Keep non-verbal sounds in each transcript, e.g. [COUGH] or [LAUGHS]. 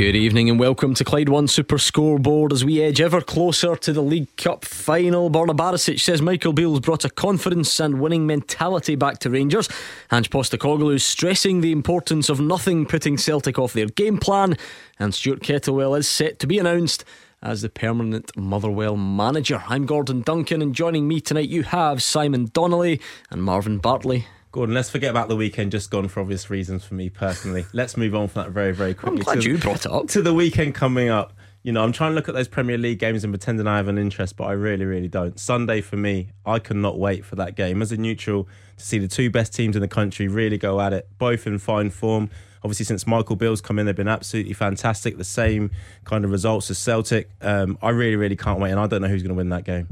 Good evening and welcome to Clyde One Super Scoreboard as we edge ever closer to the League Cup final. Borna Barisic says Michael Beale's brought a confidence and winning mentality back to Rangers. Ange Postecoglou is stressing the importance of nothing putting Celtic off their game plan. And Stuart Kettlewell is set to be announced as the permanent Motherwell manager. I'm Gordon Duncan and joining me tonight you have Simon Donnelly and Marvin Bartley. Gordon, let's forget about the weekend just gone for obvious reasons for me personally. Let's move on from that very, very quickly. I'm glad to, you brought up. To the weekend coming up. You know, I'm trying to look at those Premier League games and pretending I have an interest, but I really, really don't. Sunday for me, I cannot wait for that game. As a neutral, to see the two best teams in the country really go at it, both in fine form. Obviously, since Michael Beale's come in, they've been absolutely fantastic. The same kind of results as Celtic. Um, I really, really can't wait, and I don't know who's going to win that game.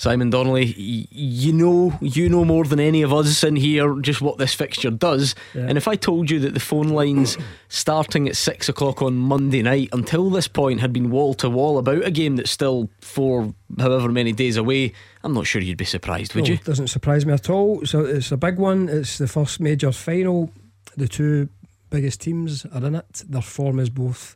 Simon Donnelly, you know, you know more than any of us in here just what this fixture does. Yeah. And if I told you that the phone lines starting at six o'clock on Monday night until this point had been wall to wall about a game that's still four, however many days away, I'm not sure you'd be surprised, would no, you? It doesn't surprise me at all. So it's a big one. It's the first major final. The two biggest teams are in it. Their form is both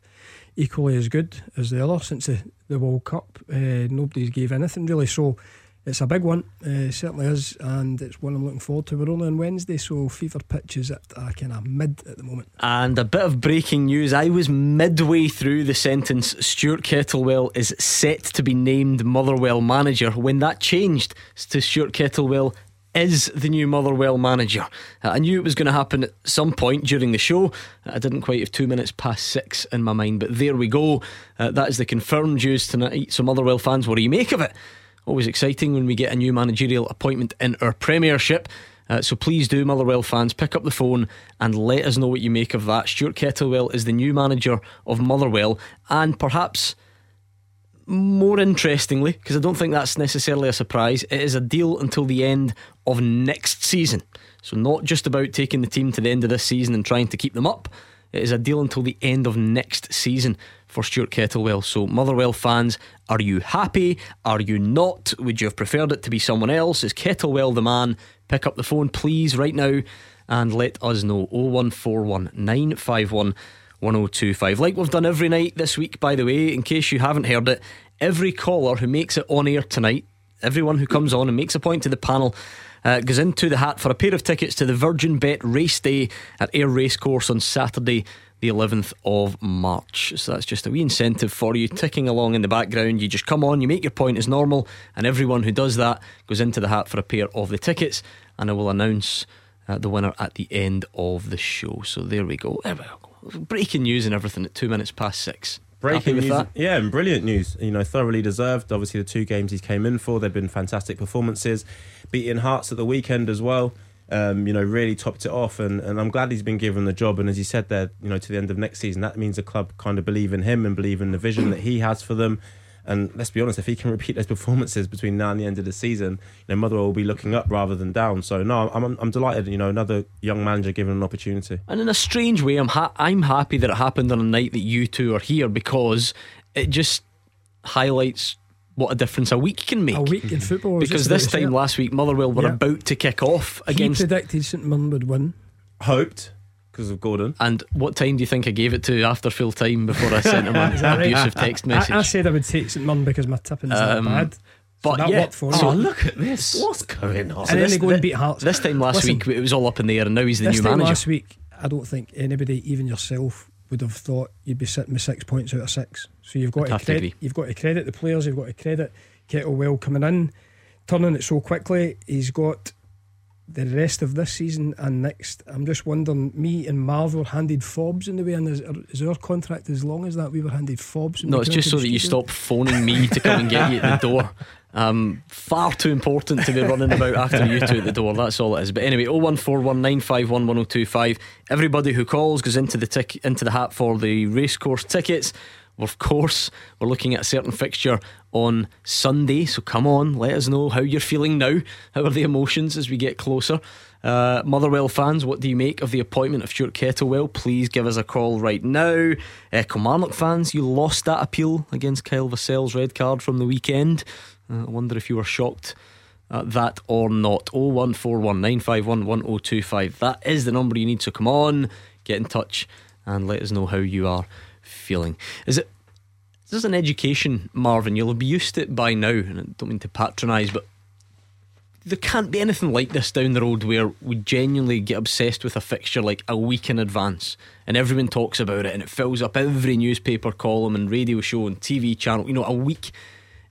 equally as good as the other since the, the World Cup. Uh, nobody's gave anything really, so it's a big one. Uh, certainly is, and it's one I'm looking forward to. We're only on Wednesday, so fever pitch is at a kind of mid at the moment. And a bit of breaking news: I was midway through the sentence. Stuart Kettlewell is set to be named Motherwell manager. When that changed to Stuart Kettlewell is the new Motherwell manager. Uh, I knew it was going to happen at some point during the show. I didn't quite have two minutes past six in my mind, but there we go. Uh, that is the confirmed news tonight. So, Motherwell fans, what do you make of it? Always exciting when we get a new managerial appointment in our Premiership. Uh, so please do, Motherwell fans, pick up the phone and let us know what you make of that. Stuart Kettlewell is the new manager of Motherwell, and perhaps more interestingly, because I don't think that's necessarily a surprise, it is a deal until the end of next season. So, not just about taking the team to the end of this season and trying to keep them up, it is a deal until the end of next season for Stuart Kettlewell. So, Motherwell fans, are you happy? Are you not? Would you have preferred it to be someone else? Is Kettlewell the man? Pick up the phone, please, right now and let us know 0141 951 1025. Like we've done every night this week, by the way, in case you haven't heard it, every caller who makes it on air tonight, everyone who comes on and makes a point to the panel. Uh, goes into the hat for a pair of tickets to the Virgin Bet race day at Ayr Racecourse on Saturday, the 11th of March. So that's just a wee incentive for you, ticking along in the background. You just come on, you make your point as normal, and everyone who does that goes into the hat for a pair of the tickets. And I will announce uh, the winner at the end of the show. So there we go. Breaking news and everything at two minutes past six. Breaking news, that? yeah, and brilliant news. You know, thoroughly deserved. Obviously, the two games he came in for, they've been fantastic performances. Beating Hearts at the weekend as well. Um, you know, really topped it off, and, and I'm glad he's been given the job. And as you said there, you know, to the end of next season, that means the club kind of believe in him and believe in the vision that he has for them. And let's be honest, if he can repeat those performances between now and the end of the season, you know, Motherwell will be looking up rather than down. So no, I'm, I'm, I'm delighted. You know, another young manager given an opportunity. And in a strange way, I'm ha- I'm happy that it happened on a night that you two are here because it just highlights what a difference a week can make. A week in football. Because this time last week, Motherwell were about to kick off against. He predicted St Mirren would win. Hoped because of Gordon. And what time do you think I gave it to after full time before I sent him an [LAUGHS] abusive text message? I, I, said I would take St Mirren because my tipping's um, bad. But so yeah, oh, look at this. What's going on? So and then they go and beat Hearts. This time last Listen, week, it was all up in the air, and now he's the new manager. Last week, I don't think anybody, even yourself, would have thought you'd be sitting with six points out of six. So you've got to, credit, to you've got to credit the players. You've got to credit Kettlewell coming in, turning it so quickly. He's got the rest of this season and next. I'm just wondering, me and Marv were handed fobs in the way, and is, is our contract as long as that? We were handed fobs. No, it's just so that you stop phoning me to come and get you at the door. [LAUGHS] Um, far too important to be running about after you two at the door. That's all it is. But anyway, 01419511025. Everybody who calls goes into the tick into the hat for the racecourse tickets. Of course, we're looking at a certain fixture on Sunday. So come on, let us know how you're feeling now. How are the emotions as we get closer? Uh, Motherwell fans, what do you make of the appointment of Stuart Kettlewell? Please give us a call right now. Uh, Kilmarnock fans, you lost that appeal against Kyle Vassell's red card from the weekend. Uh, I wonder if you were shocked at that or not. 01419511025. That is the number you need. So come on, get in touch and let us know how you are feeling. Is it? This is an education, Marvin. You'll be used to it by now, and I don't mean to patronise, but there can't be anything like this down the road where we genuinely get obsessed with a fixture like a week in advance and everyone talks about it and it fills up every newspaper column and radio show and TV channel, you know, a week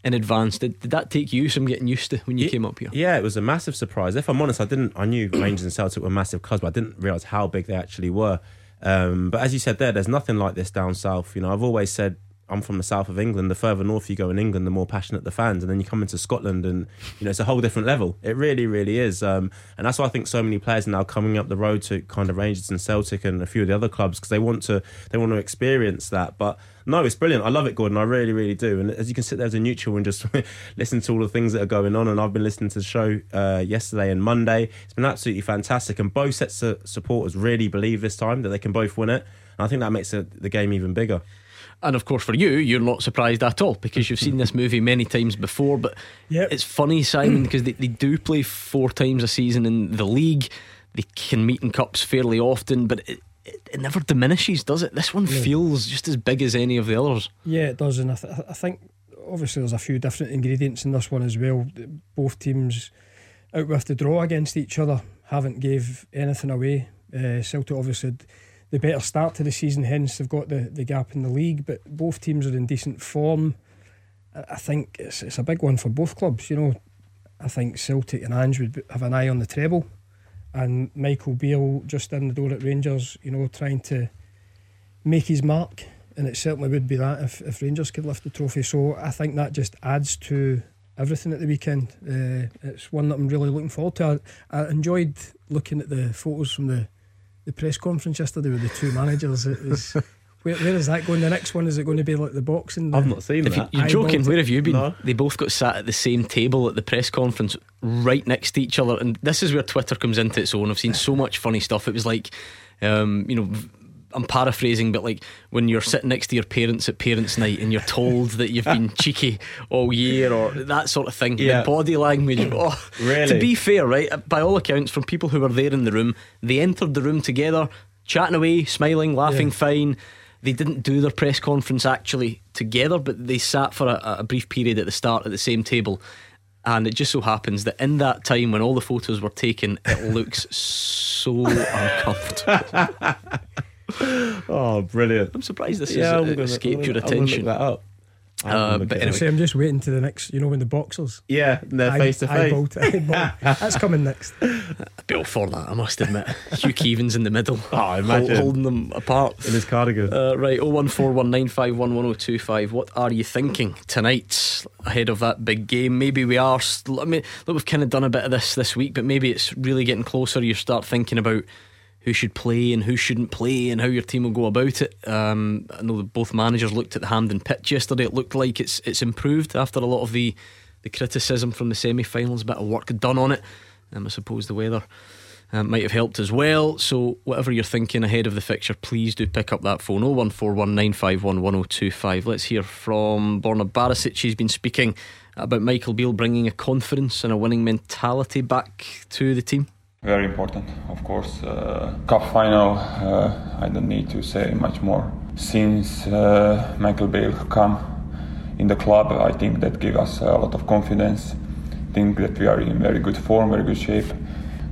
in advance. Did, did that take you some getting used to when you came up here? Yeah, it was a massive surprise. If I'm honest, I didn't. I knew Rangers and Celtic were massive clubs, but I didn't realise how big they actually were. Um, but as you said there, there's nothing like this down south. You know, I've always said I'm from the south of England. The further north you go in England, the more passionate the fans. And then you come into Scotland, and you know it's a whole different level. It really, really is. Um, and that's why I think so many players are now coming up the road to kind of Rangers and Celtic and a few of the other clubs because they want to they want to experience that. But no, it's brilliant. I love it, Gordon. I really, really do. And as you can sit there as a neutral and just [LAUGHS] listen to all the things that are going on, and I've been listening to the show uh, yesterday and Monday. It's been absolutely fantastic. And both sets of supporters really believe this time that they can both win it. And I think that makes the game even bigger. And of course, for you, you're not surprised at all because you've seen this movie many times before. But yep. it's funny, Simon, because they, they do play four times a season in the league. They can meet in cups fairly often, but it, it, it never diminishes, does it? This one yeah. feels just as big as any of the others. Yeah, it does. And I, th- I think obviously there's a few different ingredients in this one as well. Both teams out with the draw against each other haven't gave anything away. Uh, Celtic obviously the better start to the season, hence they've got the, the gap in the league. But both teams are in decent form. I think it's, it's a big one for both clubs. You know, I think Celtic and Ange would have an eye on the treble, and Michael Beale just in the door at Rangers. You know, trying to make his mark, and it certainly would be that if, if Rangers could lift the trophy. So I think that just adds to everything at the weekend. Uh, it's one that I'm really looking forward to. I, I enjoyed looking at the photos from the the press conference yesterday with the two managers. It was. Where, where is that going? The next one is it going to be like the boxing? I've not seen that. You, are joking. Where have you been? No. They both got sat at the same table at the press conference, right next to each other. And this is where Twitter comes into its own. I've seen so much funny stuff. It was like, um, you know, I'm paraphrasing, but like when you're sitting next to your parents at parents' night and you're told that you've been [LAUGHS] cheeky all year or that sort of thing. Yeah. The body language. [CLEARS THROAT] Oh, really? To be fair, right? Uh, by all accounts, from people who were there in the room, they entered the room together, chatting away, smiling, laughing, yeah. fine. They didn't do their press conference actually together, but they sat for a, a brief period at the start at the same table. And it just so happens that in that time when all the photos were taken, it [LAUGHS] looks so uncomfortable. [LAUGHS] oh, brilliant! I'm surprised this yeah, has escaped your attention. that up. Uh, but anyway. See, I'm just waiting to the next. You know when the boxers. Yeah, they're face to face. [LAUGHS] That's coming next. I'd be all for that. I must admit. Hugh Keevins in the middle. [LAUGHS] Oh, imagine holding them apart in his cardigan. Uh, right, oh one four one nine five one one zero oh two five. What are you thinking tonight ahead of that big game? Maybe we are. I mean, look, we've kind of done a bit of this this week, but maybe it's really getting closer. You start thinking about who should play and who shouldn't play and how your team will go about it. Um, I know that both managers looked at the Hampden pitch yesterday. It looked like it's it's improved after a lot of the, the criticism from the semi finals. A bit of work done on it. Um, I suppose the weather um, might have helped as well. So, whatever you're thinking ahead of the fixture, please do pick up that phone 01419511025. Let's hear from Borna Barisic. He's been speaking about Michael Beale bringing a confidence and a winning mentality back to the team very important, of course. Uh, cup final, uh, I don't need to say much more. Since uh, Michael Beale come in the club, I think that give us a lot of confidence. Think that we are in very good form, very good shape.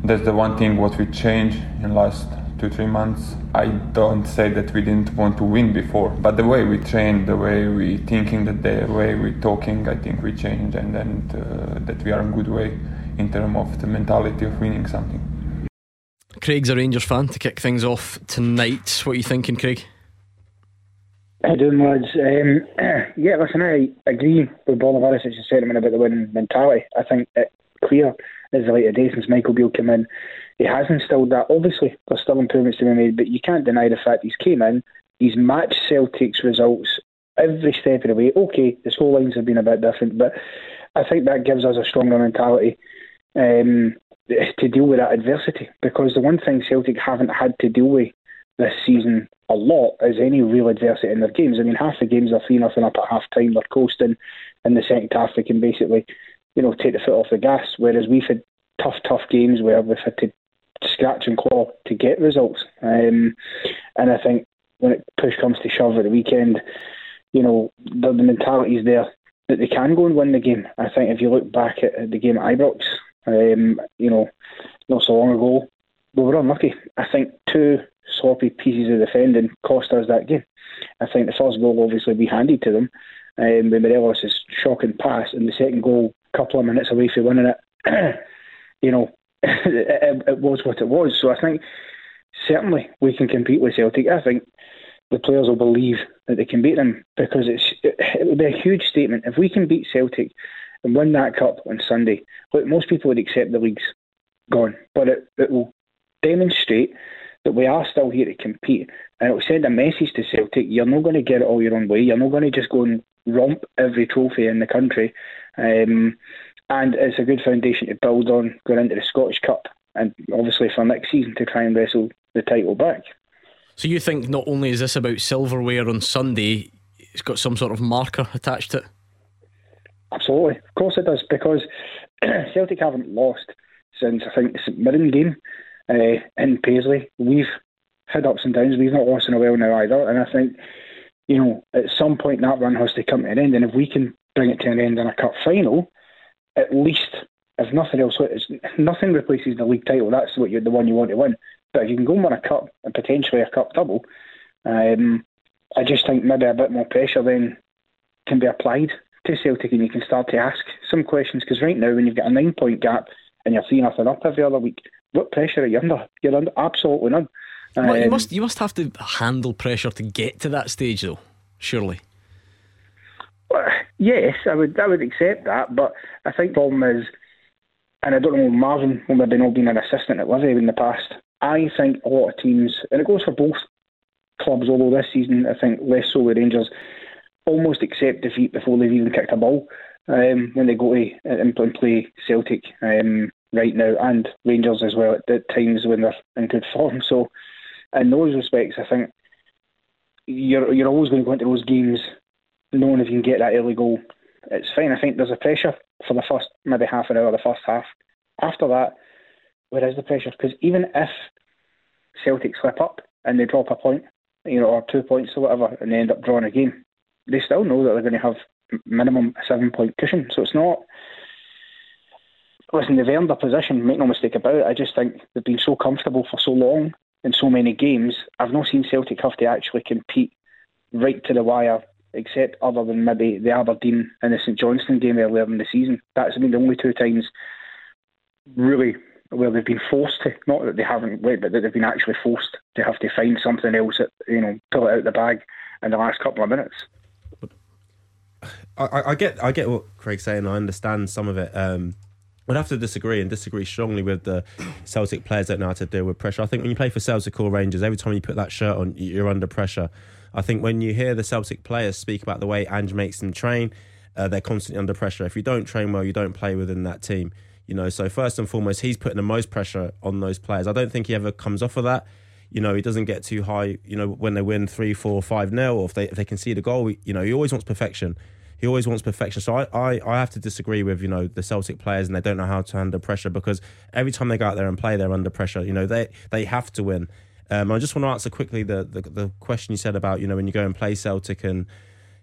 That's the one thing what we changed in last two three months. I don't say that we didn't want to win before, but the way we train, the way we thinking, the way we talking, I think we changed, and then uh, that we are in good way in terms of the mentality of winning something. Craig's a Rangers fan to kick things off tonight. What are you thinking, Craig? How doing, lads? Um, [CLEARS THROAT] yeah, listen, I agree with Bolivaris' sentiment about the winning mentality. I think it clear as the light of day since Michael Beale came in. He has instilled that. Obviously, there's still improvements to be made, but you can't deny the fact he's came in, he's matched Celtic's results every step of the way. Okay, the score lines have been a bit different, but I think that gives us a stronger mentality um, to deal with that adversity. Because the one thing Celtic haven't had to deal with this season a lot is any real adversity in their games. I mean, half the games are 3 nothing up at half time, they're coasting. In the second half, they can basically, you know, take the foot off the gas. Whereas we've had tough, tough games where we've had to scratch and claw to get results. Um, and I think when it push comes to shove at the weekend, you know, the, the mentality is there that they can go and win the game. I think if you look back at, the game at Ibrox, um, you know, not so long ago, we were unlucky. I think two sloppy pieces of defending cost us that game. I think the first goal obviously we handed to them um, with Morelos' shocking pass, and the second goal, a couple of minutes away from winning it. [CLEARS THROAT] you know, [LAUGHS] it, it, was what it was. So I think certainly we can compete with Celtic. I think the players will believe that they can beat them because it's it, would be a huge statement if we can beat Celtic and win that cup on Sunday. Look, most people would accept the league's gone, but it, it will demonstrate that we are still here to compete, and it will send a message to Celtic: you're not going to get it all your own way. You're not going to just go and romp every trophy in the country. Um, and it's a good foundation to build on going into the Scottish Cup and obviously for next season to try and wrestle the title back. So you think not only is this about silverware on Sunday, it's got some sort of marker attached to it? Absolutely, of course it does, because [CLEARS THROAT] Celtic haven't lost since I think the St Mirren game uh, in Paisley. We've had ups and downs. We've not lost in a while now either, and I think you know at some point that run has to come to an end. And if we can bring it to an end in a cup final, at least, if nothing else, nothing replaces the league title. That's what you're the one you want to win. But if you can go and win a cup and potentially a cup double, um, I just think maybe a bit more pressure then can be applied to Celtic, and you can start to ask some questions. Because right now, when you've got a nine point gap and you're three nothing up every other week, what pressure are you under? You're under absolutely none. Well, you um, must you must have to handle pressure to get to that stage, though. Surely. Well, yes, I would I would accept that, but I think the problem is, and I don't know Marvin will maybe not been an assistant at Livi in the past. I think a lot of teams, and it goes for both clubs, although this season I think less so with Rangers, almost accept defeat before they've even kicked a ball um, when they go to and play Celtic um, right now, and Rangers as well at, at times when they're in good [LAUGHS] form. So, in those respects, I think you're you're always going to go into those games knowing if you can get that early goal, it's fine. I think there's a pressure for the first maybe half an hour, the first half. After that, where is the pressure? Because even if Celtic slip up and they drop a point, you know, or two points or whatever, and they end up drawing a game, they still know that they're going to have minimum seven point cushion. So it's not. Listen, they've earned their position. Make no mistake about it. I just think they've been so comfortable for so long in so many games. I've not seen Celtic have to actually compete right to the wire except other than maybe the Aberdeen and the St Johnstone game earlier in the season. That's been the only two times really where they've been forced to, not that they haven't but that they've been actually forced to have to find something else, that, you know, pull it out of the bag in the last couple of minutes. I, I get I get what Craig's saying. I understand some of it. Um, I'd have to disagree and disagree strongly with the Celtic players that know how to deal with pressure. I think when you play for Celtic or Rangers, every time you put that shirt on, you're under pressure. I think when you hear the Celtic players speak about the way Ange makes them train, uh, they're constantly under pressure. If you don't train well, you don't play within that team. You know, so first and foremost, he's putting the most pressure on those players. I don't think he ever comes off of that. You know, he doesn't get too high. You know, when they win three, four, five nil, or if they if they concede a goal, you know, he always wants perfection. He always wants perfection. So I, I, I have to disagree with you know the Celtic players, and they don't know how to handle pressure because every time they go out there and play, they're under pressure. You know, they they have to win. Um, I just want to answer quickly the, the, the question you said about you know when you go and play Celtic and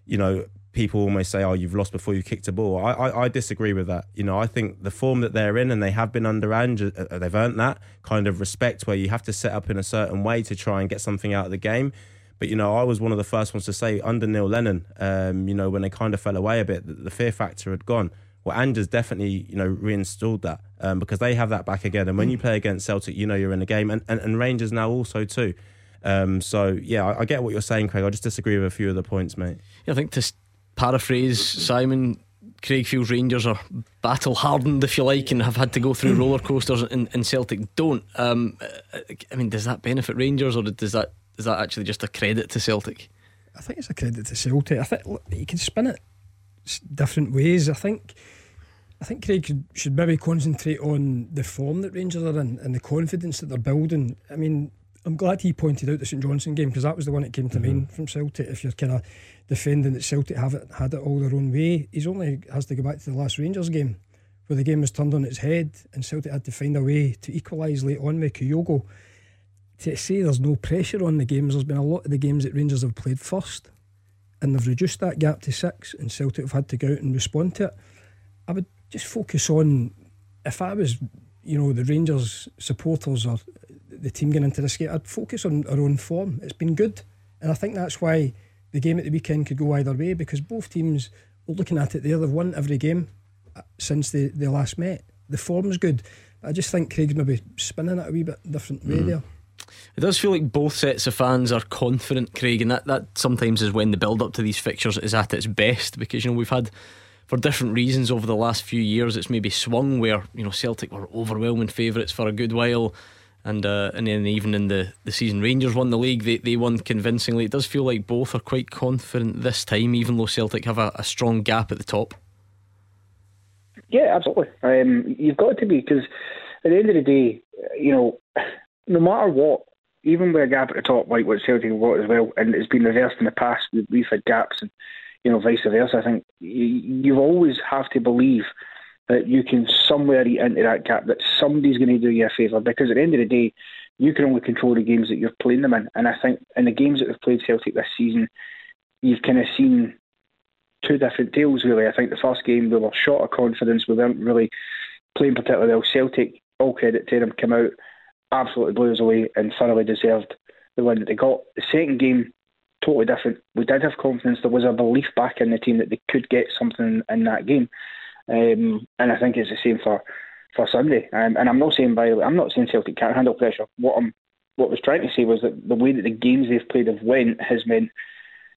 you know people almost say oh you've lost before you kicked a ball. I, I, I disagree with that. You know I think the form that they're in and they have been under uh, they've earned that kind of respect where you have to set up in a certain way to try and get something out of the game. But you know, I was one of the first ones to say under Neil Lennon, um, you know, when they kind of fell away a bit, the fear factor had gone. Well, Ange's definitely, you know, reinstalled that um, because they have that back again. And when you play against Celtic, you know you're in the game, and, and, and Rangers now also too. Um, so yeah, I, I, get what you're saying, Craig. I just disagree with a few of the points, mate. Yeah, I think to paraphrase Simon, Craig feels Rangers are battle hardened, if you like, and have had to go through roller coasters, and, and Celtic don't. Um, I mean, does that benefit Rangers, or does that is that actually just a credit to Celtic? I think it's a credit to Celtic. I think you can spin it different ways. I think. I think Craig should maybe concentrate on the form that Rangers are in and the confidence that they're building. I mean, I'm glad he pointed out the St Johnstone game because that was the one that came to mm-hmm. mind from Celtic. If you're kind of defending that Celtic have it, had it all their own way, he's only has to go back to the last Rangers game where the game was turned on its head and Celtic had to find a way to equalise late on with Kyogo. To say there's no pressure on the games, there's been a lot of the games that Rangers have played first and they've reduced that gap to six and Celtic have had to go out and respond to it. I would just focus on if I was, you know, the Rangers supporters or the team getting into this game, I'd focus on our own form. It's been good. And I think that's why the game at the weekend could go either way because both teams were looking at it there. They've won every game since they, they last met. The form's good. I just think Craig's maybe spinning it a wee bit different way mm. there. It does feel like both sets of fans are confident, Craig, and that, that sometimes is when the build up to these fixtures is at its best because you know we've had for different reasons over the last few years it's maybe swung where you know Celtic were overwhelming favourites for a good while and uh, and then even in the, the season Rangers won the league they, they won convincingly it does feel like both are quite confident this time even though Celtic have a, a strong gap at the top yeah, absolutely. Um, you've got to be because at the end of the day, you know, no matter what, even with a gap at the top, like what Celtic have got as well, and it's been reversed in the past. We've had gaps, and you know, vice versa. I think you, you always have to believe that you can somewhere eat into that gap, that somebody's going to do you a favour. Because at the end of the day, you can only control the games that you're playing them in. And I think in the games that we've played Celtic this season, you've kind of seen two different tales, really. I think the first game we were short of confidence. We weren't really playing particularly well. Celtic, all credit to them, came out, absolutely blew us away and thoroughly deserved the win that they got. The second game, totally different. We did have confidence. There was a belief back in the team that they could get something in that game. Um, and I think it's the same for for Sunday. Um, and I'm not saying by I'm not saying Celtic can't handle pressure. What I'm what I was trying to say was that the way that the games they've played have went has meant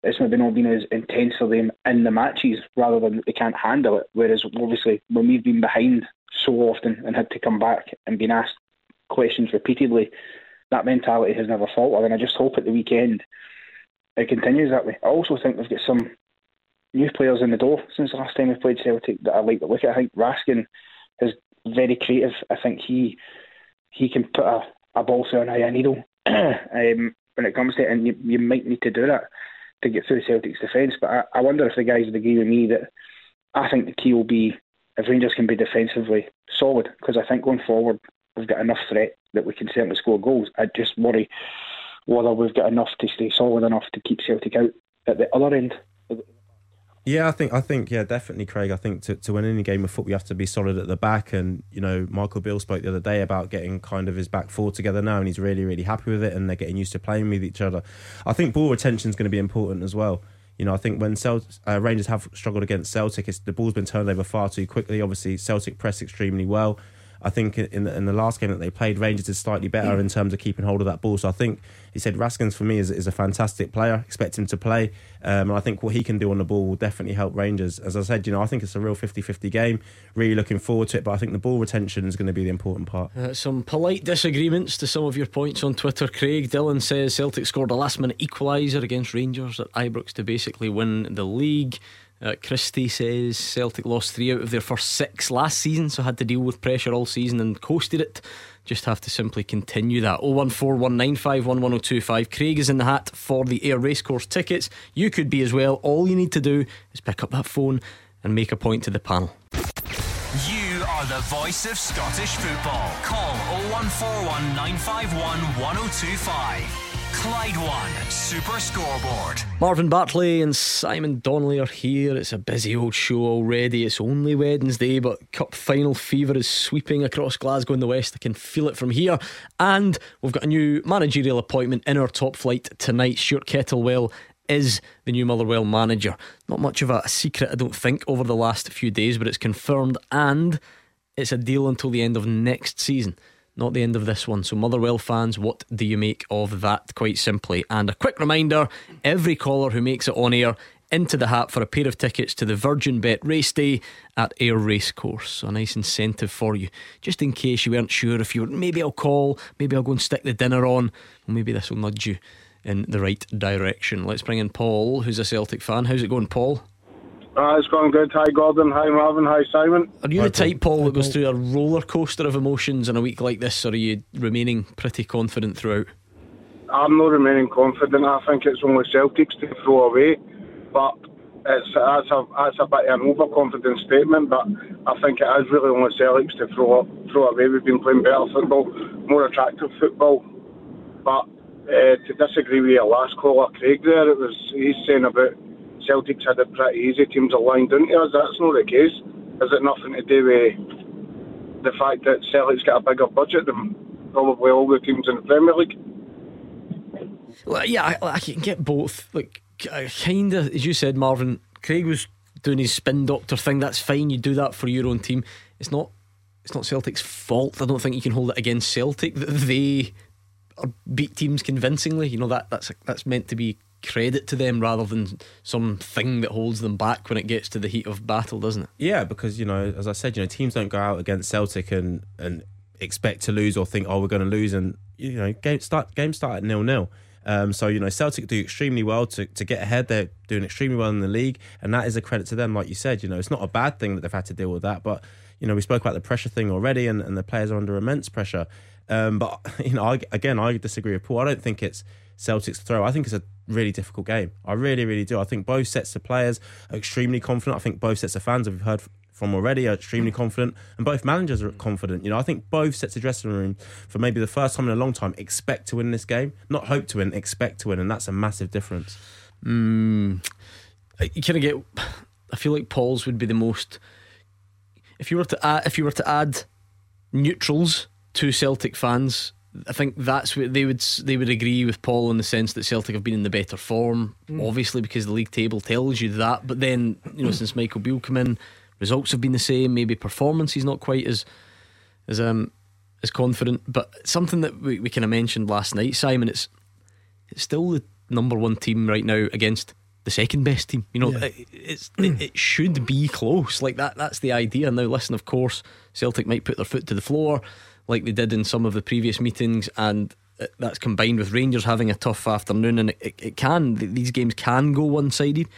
it's maybe not been as intense for them in the matches rather than they can't handle it. Whereas obviously when we've been behind so often and had to come back and been asked questions repeatedly, that mentality has never faltered. And I just hope at the weekend it continues that way. I also think we've got some new players in the door since the last time we played Celtic that I like look at. I think Raskin is very creative. I think he he can put a, a ball through an eye needle [CLEARS THROAT] um, when it comes to it, and you, you might need to do that to get through Celtic's defence. But I, I wonder if the guys would agree with me that I think the key will be if Rangers can be defensively solid, because I think going forward we've got enough threat that we can certainly score goals. I just worry whether we've got enough to stay solid enough to keep Celtic out at the other end. Yeah, I think I think yeah, definitely, Craig. I think to, to win any game of football, you have to be solid at the back. And you know, Michael Beale spoke the other day about getting kind of his back four together now, and he's really really happy with it, and they're getting used to playing with each other. I think ball retention is going to be important as well. You know, I think when Celt- uh, Rangers have struggled against Celtic, the ball's been turned over far too quickly. Obviously, Celtic press extremely well. I think in the, in the last game that they played, Rangers is slightly better in terms of keeping hold of that ball. So I think he said Raskins for me is, is a fantastic player. Expect him to play. Um, and I think what he can do on the ball will definitely help Rangers. As I said, you know, I think it's a real 50 50 game. Really looking forward to it. But I think the ball retention is going to be the important part. Uh, some polite disagreements to some of your points on Twitter, Craig. Dylan says Celtic scored a last minute equaliser against Rangers at Ibrox to basically win the league. Uh, Christie says Celtic lost three out of their first six last season, so had to deal with pressure all season and coasted it. Just have to simply continue that. 01419511025. Craig is in the hat for the Ayr Racecourse tickets. You could be as well. All you need to do is pick up that phone and make a point to the panel. You are the voice of Scottish football. Call 0141 951 1025. Clyde One Super Scoreboard. Marvin Bartley and Simon Donnelly are here. It's a busy old show already. It's only Wednesday, but Cup final fever is sweeping across Glasgow in the West. I can feel it from here. And we've got a new managerial appointment in our top flight tonight. Stuart Kettlewell is the new Motherwell manager. Not much of a secret, I don't think, over the last few days, but it's confirmed and it's a deal until the end of next season not the end of this one. So, Motherwell fans, what do you make of that? Quite simply. And a quick reminder every caller who makes it on air into the hat for a pair of tickets to the Virgin Bet race day at Ayr Racecourse. So a nice incentive for you, just in case you weren't sure if you were maybe I'll call, maybe I'll go and stick the dinner on, maybe this will nudge you in the right direction. Let's bring in Paul, who's a Celtic fan. How's it going, Paul? Uh, it's going good. Hi, Gordon. Hi, Marvin. Hi, Simon. Are you Hi, the type, Paul, that goes through a roller coaster of emotions in a week like this, or are you remaining pretty confident throughout? I'm not remaining confident. I think it's only Celtics to throw away, but it's that's a that's a bit of an overconfident statement. But I think it is really only Celtics to throw throw away. We've been playing better football, more attractive football. But uh, to disagree with your last caller, Craig, there, it was he's saying about Celtics had it pretty easy. Teams are lined into us. That's not the case. Is it nothing to do with the fact that Celtics got a bigger budget than probably all the teams in the Premier League? Well, yeah, I, I can get both. Like, uh, kind of, as you said, Marvin. Craig was doing his spin doctor thing. That's fine. You do that for your own team. It's not. It's not Celtic's fault. I don't think you can hold it against Celtic that they beat teams convincingly. You know that that's that's meant to be credit to them rather than some thing that holds them back when it gets to the heat of battle, doesn't it? Yeah, because you know, as I said, you know, teams don't go out against Celtic and and expect to lose or think, oh, we're going to lose, and you know, game start game start at nil nil. Um, so you know, Celtic do extremely well to, to get ahead. They're doing extremely well in the league, and that is a credit to them. Like you said, you know, it's not a bad thing that they've had to deal with that. But you know, we spoke about the pressure thing already, and, and the players are under immense pressure. Um, but [LAUGHS] you know, I, again, I disagree with Paul. I don't think it's Celtics throw. I think it's a really difficult game. I really, really do. I think both sets of players are extremely confident. I think both sets of fans, we've heard from already, are extremely confident, and both managers are confident. You know, I think both sets of dressing room, for maybe the first time in a long time, expect to win this game. Not hope to win, expect to win, and that's a massive difference. Mm, you kind of get. I feel like Paul's would be the most. If you were to add, if you were to add neutrals to Celtic fans I think that's what they would they would agree with Paul in the sense that Celtic have been in the better form, mm. obviously because the league table tells you that. But then you know since Michael Beale come in, results have been the same. Maybe performance is not quite as as um as confident. But something that we, we kind of mentioned last night, Simon, it's it's still the number one team right now against the second best team. You know, yeah. it, it's it, it, should be close. Like that. That's the idea. Now, listen, of course, Celtic might put their foot to the floor like they did in some of the previous meetings, and that's combined with Rangers having a tough afternoon, and it, it can these games can go one sided.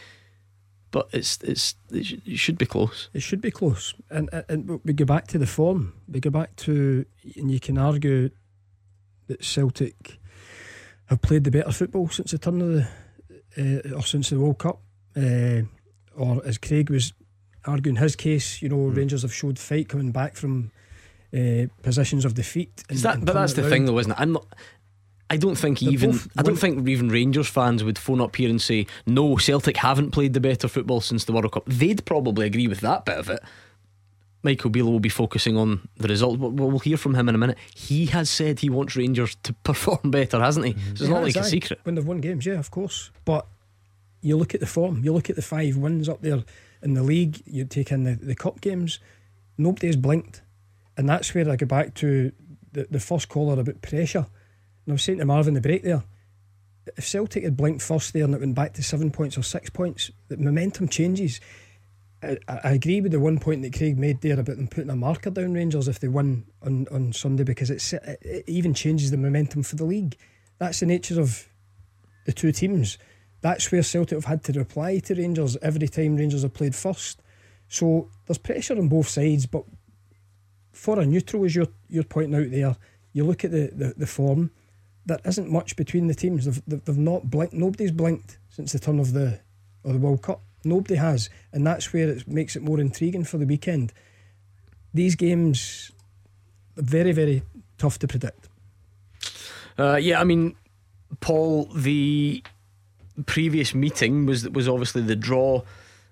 But it's it's it should be close. It should be close, and and we go back to the form. We go back to, and you can argue that Celtic have played the better football since the turn of the uh, or since the World Cup, uh, or as Craig was arguing his case, you know, mm. Rangers have showed fight coming back from uh, positions of defeat. And, that, and but that's the round. thing, though, isn't it? I'm not. I don't think They're even I don't think even Rangers fans would phone up here and say no Celtic haven't played the better football since the World Cup. They'd probably agree with that bit of it. Michael Beale will be focusing on the result. We'll hear from him in a minute. He has said he wants Rangers to [LAUGHS] perform better, hasn't he? So it's not like a secret. When they've won games, yeah, of course. But you look at the form, you look at the five wins up there in the league, you take in the, the cup games, nobody has blinked. And that's where I go back to the, the first caller about pressure. And I was saying to Marvin the break there, if Celtic had blinked first there and it went back to seven points or six points, the momentum changes. I, I agree with the one point that Craig made there about them putting a marker down Rangers if they win on, on Sunday because it's, it, it even changes the momentum for the league. That's the nature of the two teams. That's where Celtic have had to reply to Rangers every time Rangers have played first. So there's pressure on both sides, but for a neutral, as you're you're pointing out there, you look at the, the, the form. There isn't much between the teams. They've, they've, not blinked. Nobody's blinked since the turn of the of the World Cup. Nobody has, and that's where it makes it more intriguing for the weekend. These games are very very tough to predict. Uh, yeah, I mean, Paul, the previous meeting was was obviously the draw.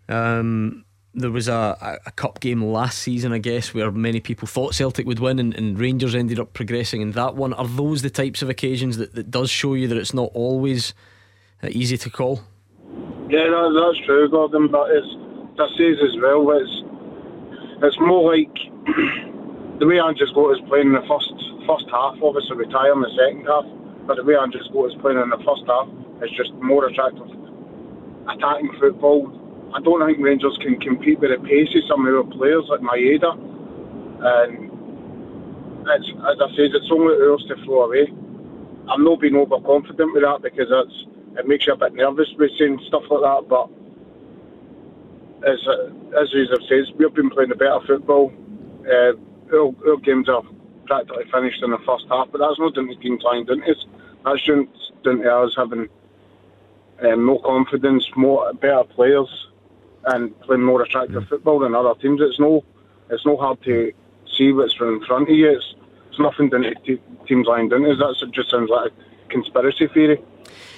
Um, there was a, a, cup game last season, I guess, where many people thought Celtic would win and, and, Rangers ended up progressing in that one. Are those the types of occasions that, that does show you that it's not always uh, easy to call? Yeah, that, that's true, Gordon, but it's, that says as well, it's, it's more like [CLEARS THROAT] the way Andrew Scott is playing in the first first half, obviously retire in the second half, but the way Andrew Scott is playing in the first half is just more attractive attacking football I don't think Rangers can compete with the pace of some of our players like Maeda. And it's, as I said, it's only ours to throw away. I'm not being overconfident with that because that's it makes you a bit nervous with saying stuff like that. But as as have said, we've been playing a better football. Uh, our, our games are practically finished in the first half, but that's not down to team playing, down to That's down to us having um, more confidence, more better players, and playing more attractive football than other teams. It's no, it's no hard to see what's in front of you. It's, it's nothing to t- teams lying down. That just sounds like a conspiracy theory.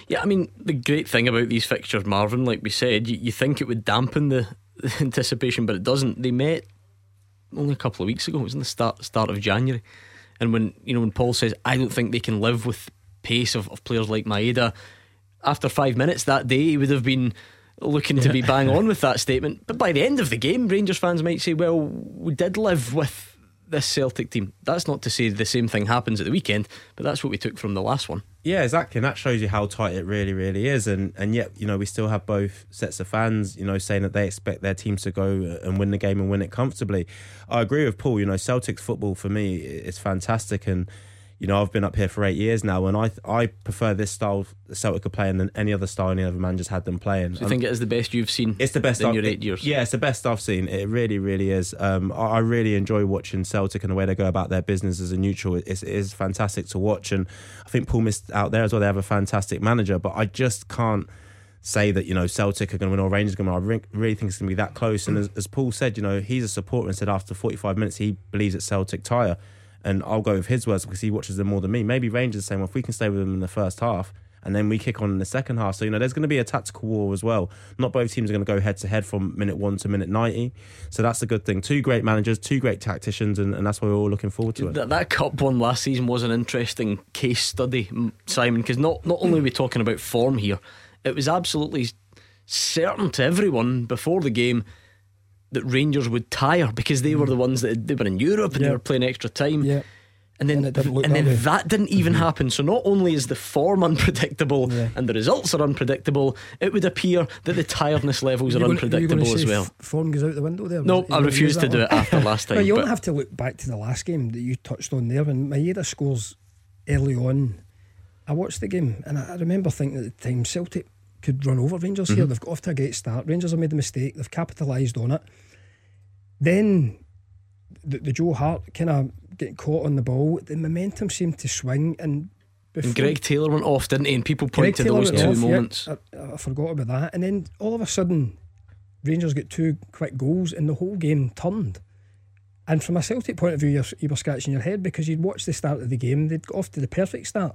Yeah, I mean, the great thing about these fixtures, Marvin, like we said, you, you think it would dampen the, [LAUGHS] the, anticipation, but it doesn't. They met only a couple of weeks ago. It was in the start start of January, and when you know when Paul says, "I don't think they can live with pace of, of players like Maeda," after five minutes that day, he would have been looking to be bang on with that [LAUGHS] statement. But by the end of the game, Rangers fans might say, "Well, we did live with." This Celtic team. That's not to say the same thing happens at the weekend, but that's what we took from the last one. Yeah, exactly, and that shows you how tight it really, really is. And and yet, you know, we still have both sets of fans, you know, saying that they expect their teams to go and win the game and win it comfortably. I agree with Paul. You know, Celtic's football for me is fantastic, and you know, I've been up here for eight years now, and I I prefer this style Celtic are playing than any other style any other man just had them playing. So you think it is the best you've seen? It's the best in I've, your eight years. yeah, it's the best I've seen. It really, really is. Um, I, I, really enjoy watching Celtic and the way they go about their business as a neutral. It's, it is fantastic to watch, and I think Paul missed out there as well. They have a fantastic manager, but I just can't say that you know Celtic are going to win or Rangers are going to win. I really think it's going to be that close. And as, as Paul said, you know, he's a supporter and said after 45 minutes he believes it's Celtic tire and I'll go with his words because he watches them more than me. Maybe Rangers saying, well, if we can stay with them in the first half and then we kick on in the second half. So, you know, there's going to be a tactical war as well. Not both teams are going to go head to head from minute one to minute 90. So that's a good thing. Two great managers, two great tacticians, and, and that's why we're all looking forward to it. That, that Cup one last season was an interesting case study, Simon, because not, not only are we talking about form here, it was absolutely certain to everyone before the game that Rangers would tire because they were the ones that they were in Europe and yep. they were playing extra time. Yeah. And then, and, and then that didn't even mm-hmm. happen. So not only is the form [LAUGHS] unpredictable yeah. and the results are unpredictable, it would appear that the tiredness levels are, are unpredictable as well. Form goes out the window there. No, I refuse to do it after last [LAUGHS] time. you only have to look back to the last game that you touched on there when Maeda scores early on. I watched the game and I remember thinking at the time Celtic could run over Rangers mm-hmm. here. They've got off to a great start. Rangers have made a mistake. They've capitalised on it. Then the, the Joe Hart kind of getting caught on the ball, the momentum seemed to swing. And, and Greg Taylor went off, didn't he? And people point Greg to those two off, moments. Yeah, I, I, forgot about that. And then all of a sudden, Rangers get two quick goals, and the whole game turned. And from a Celtic point of view, you're, you were scratching your head because you'd watched the start of the game, they'd got off to the perfect start.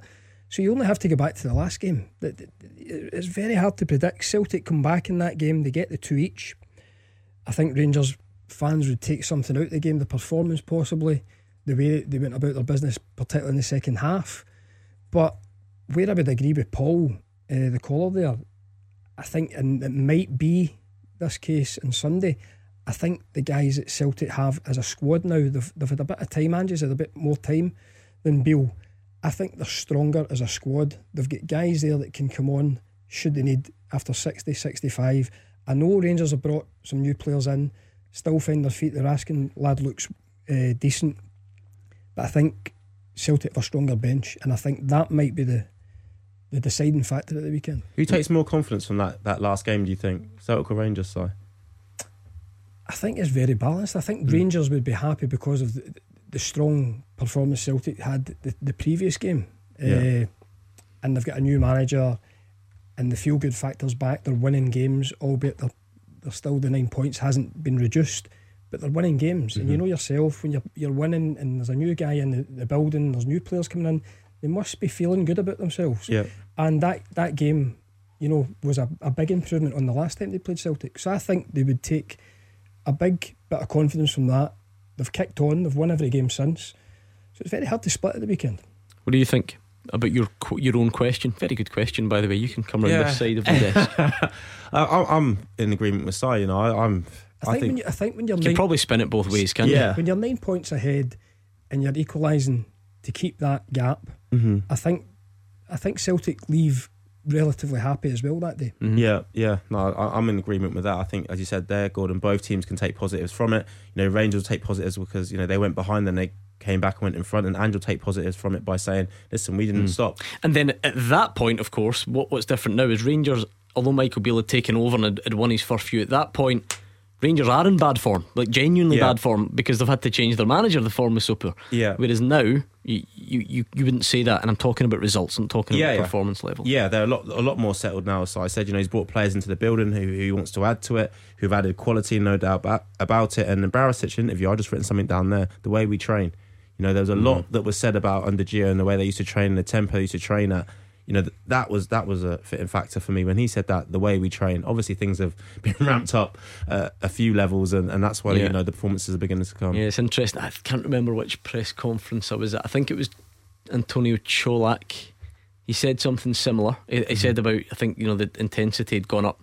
So you only have to go back to the last game. It's very hard to predict. Celtic come back in that game, they get the two each. I think Rangers fans would take something out of the game, the performance possibly, the way they went about their business, particularly in the second half. But where I would agree with Paul, uh, the caller there, I think, and it might be this case on Sunday. I think the guys at Celtic have as a squad now, they've, they've had a bit of time, Ange's had a bit more time than Beale. I think they're stronger as a squad. They've got guys there that can come on should they need after 60, 65. I know Rangers have brought some new players in still find their feet. They're asking lad looks uh, decent, but I think Celtic have a stronger bench, and I think that might be the the deciding factor at the weekend. Who takes more confidence from that, that last game? Do you think Celtic or Rangers? Side? I think it's very balanced. I think mm. Rangers would be happy because of the, the strong performance Celtic had the, the previous game, yeah. uh, and they've got a new manager, and the feel good factors back. They're winning games, albeit they're they're still the nine points hasn't been reduced, but they're winning games. Mm-hmm. And you mm-hmm. know yourself when you're you're winning and there's a new guy in the, the building, there's new players coming in, they must be feeling good about themselves. Yeah. And that that game, you know, was a, a big improvement on the last time they played Celtic. So I think they would take a big bit of confidence from that. They've kicked on, they've won every game since. So it's very hard to split at the weekend. What do you think? About your your own question. Very good question, by the way. You can come around yeah. this side of the desk. [LAUGHS] I, am in agreement with Si. You know, I, am I, I think, think, when you, I think when you're you nine, can probably spin it both ways, can yeah. you? When you're nine points ahead and you're equalising to keep that gap, mm-hmm. I think I think Celtic leave relatively happy as well that day. Mm-hmm. Yeah, yeah. No, I, am in agreement with that. I think, as you said there, Gordon, both teams can take positives from it. You know, Rangers take positives because you know they went behind and they came back and went in front, and Ange will take positives from it by saying, "Listen, we didn't mm. stop." And then at that point, of course, what, what's different now is Rangers, although Michael Beale had taken over and had, had won his first few, at that point Rangers are in bad form, like genuinely yeah. bad form, because they've had to change their manager. The form was super. Yeah. Whereas now, you, you, you, you wouldn't say that, and I'm talking about results. I'm talking yeah, about yeah. performance level. Yeah, they're a lot a lot more settled now. So I said, you know, he's brought players into the building who, who he wants to add to it, who've added quality, no doubt about, about it. And in Barisic interview, I just written something down there. The way we train, you know, there was a mm. lot that was said about under Gio and the way they used to train, and the tempo they used to train at. You know that was that was a fitting factor for me when he said that the way we train. Obviously things have [LAUGHS] been ramped up uh, a few levels and, and that's why yeah. you know the performances are beginning to come. Yeah it's interesting. I can't remember which press conference I was at. I think it was Antonio Colak. He said something similar. He, he mm-hmm. said about I think you know the intensity had gone up.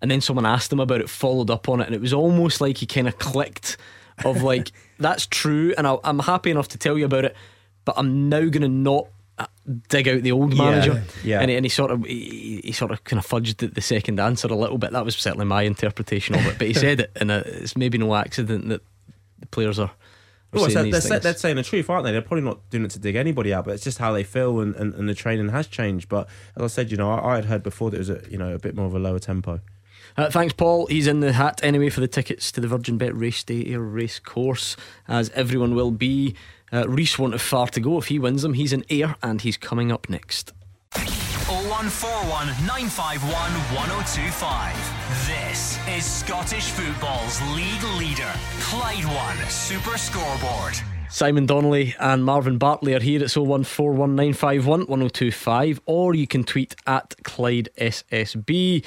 And then someone asked him about it followed up on it and it was almost like he kind of clicked of like [LAUGHS] that's true and i I'm happy enough to tell you about it but I'm now going to not uh, dig out the old manager. Yeah, yeah. And, he, and he sort of he, he, sort of kind of fudged the, the, second answer a little bit. That was certainly my interpretation of it. But he said it, and uh, it's maybe no accident that the players are. Well, saying they're, they're, they're, saying the truth, aren't they? They're probably not doing it to dig anybody out, but it's just how they feel, and, and, and the training has changed. But as I said, you know, I, I had heard before that it was a you know a bit more of a lower tempo. Uh, thanks, Paul. He's in the hat anyway for the tickets to the Virgin Bet Race Day Ayr Race Course, as everyone will be. Uh, Reese won't have far to go if he wins them. He's in Ayr and he's coming up next. 0141 951 1025. This is Scottish football's league leader, Clyde One Super Scoreboard. Simon Donnelly and Marvin Bartley are here at 01419511025, or you can tweet at Clyde SSB.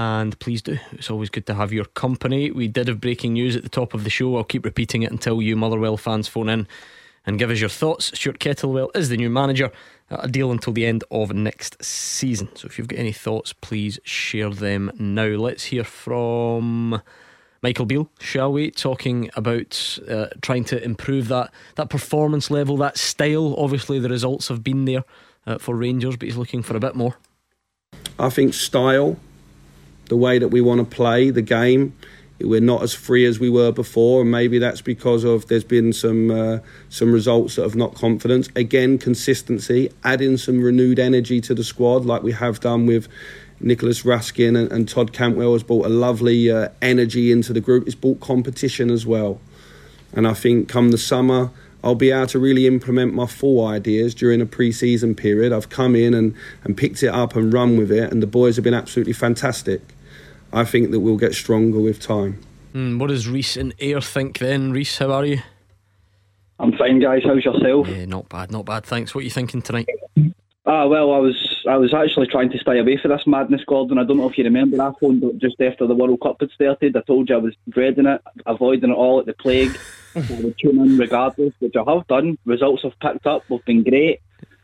And please do. It's always good to have your company. We did have breaking news at the top of the show. I'll keep repeating it until you Motherwell fans phone in and give us your thoughts. Stuart Kettlewell is the new manager. A deal until the end of next season. So if you've got any thoughts, please share them now. Let's hear from Michael Beale, shall we? Talking about uh, trying to improve that that performance level, that style. Obviously, the results have been there uh, for Rangers, but he's looking for a bit more. I think style, the way that we want to play the game we're not as free as we were before, and maybe that's because of there's been some uh, some results that have not confidence. Again, consistency, adding some renewed energy to the squad, like we have done with Nicolas Raskin and, and Todd Cantwell, has brought a lovely uh, energy into the group. It's brought competition as well, and I think come the summer. I'll be able to really implement my full ideas during a pre-season period. I've come in and, and picked it up and run with it, and the boys have been absolutely fantastic. I think that we'll get stronger with time. Mm, what does Reese and Ayr think then? Reese, how are you? I'm fine, guys. How's yourself? Yeah, not bad, not bad. Thanks. What are you thinking tonight? Ah, well, I was I was actually trying to stay away from this madness, Gordon. I don't know if you remember I phoned just after the World Cup had started. I told you I was dreading it, avoiding it all at the plague. [LAUGHS] I would tune in regardless, which I have done. Results have picked up. We've been great.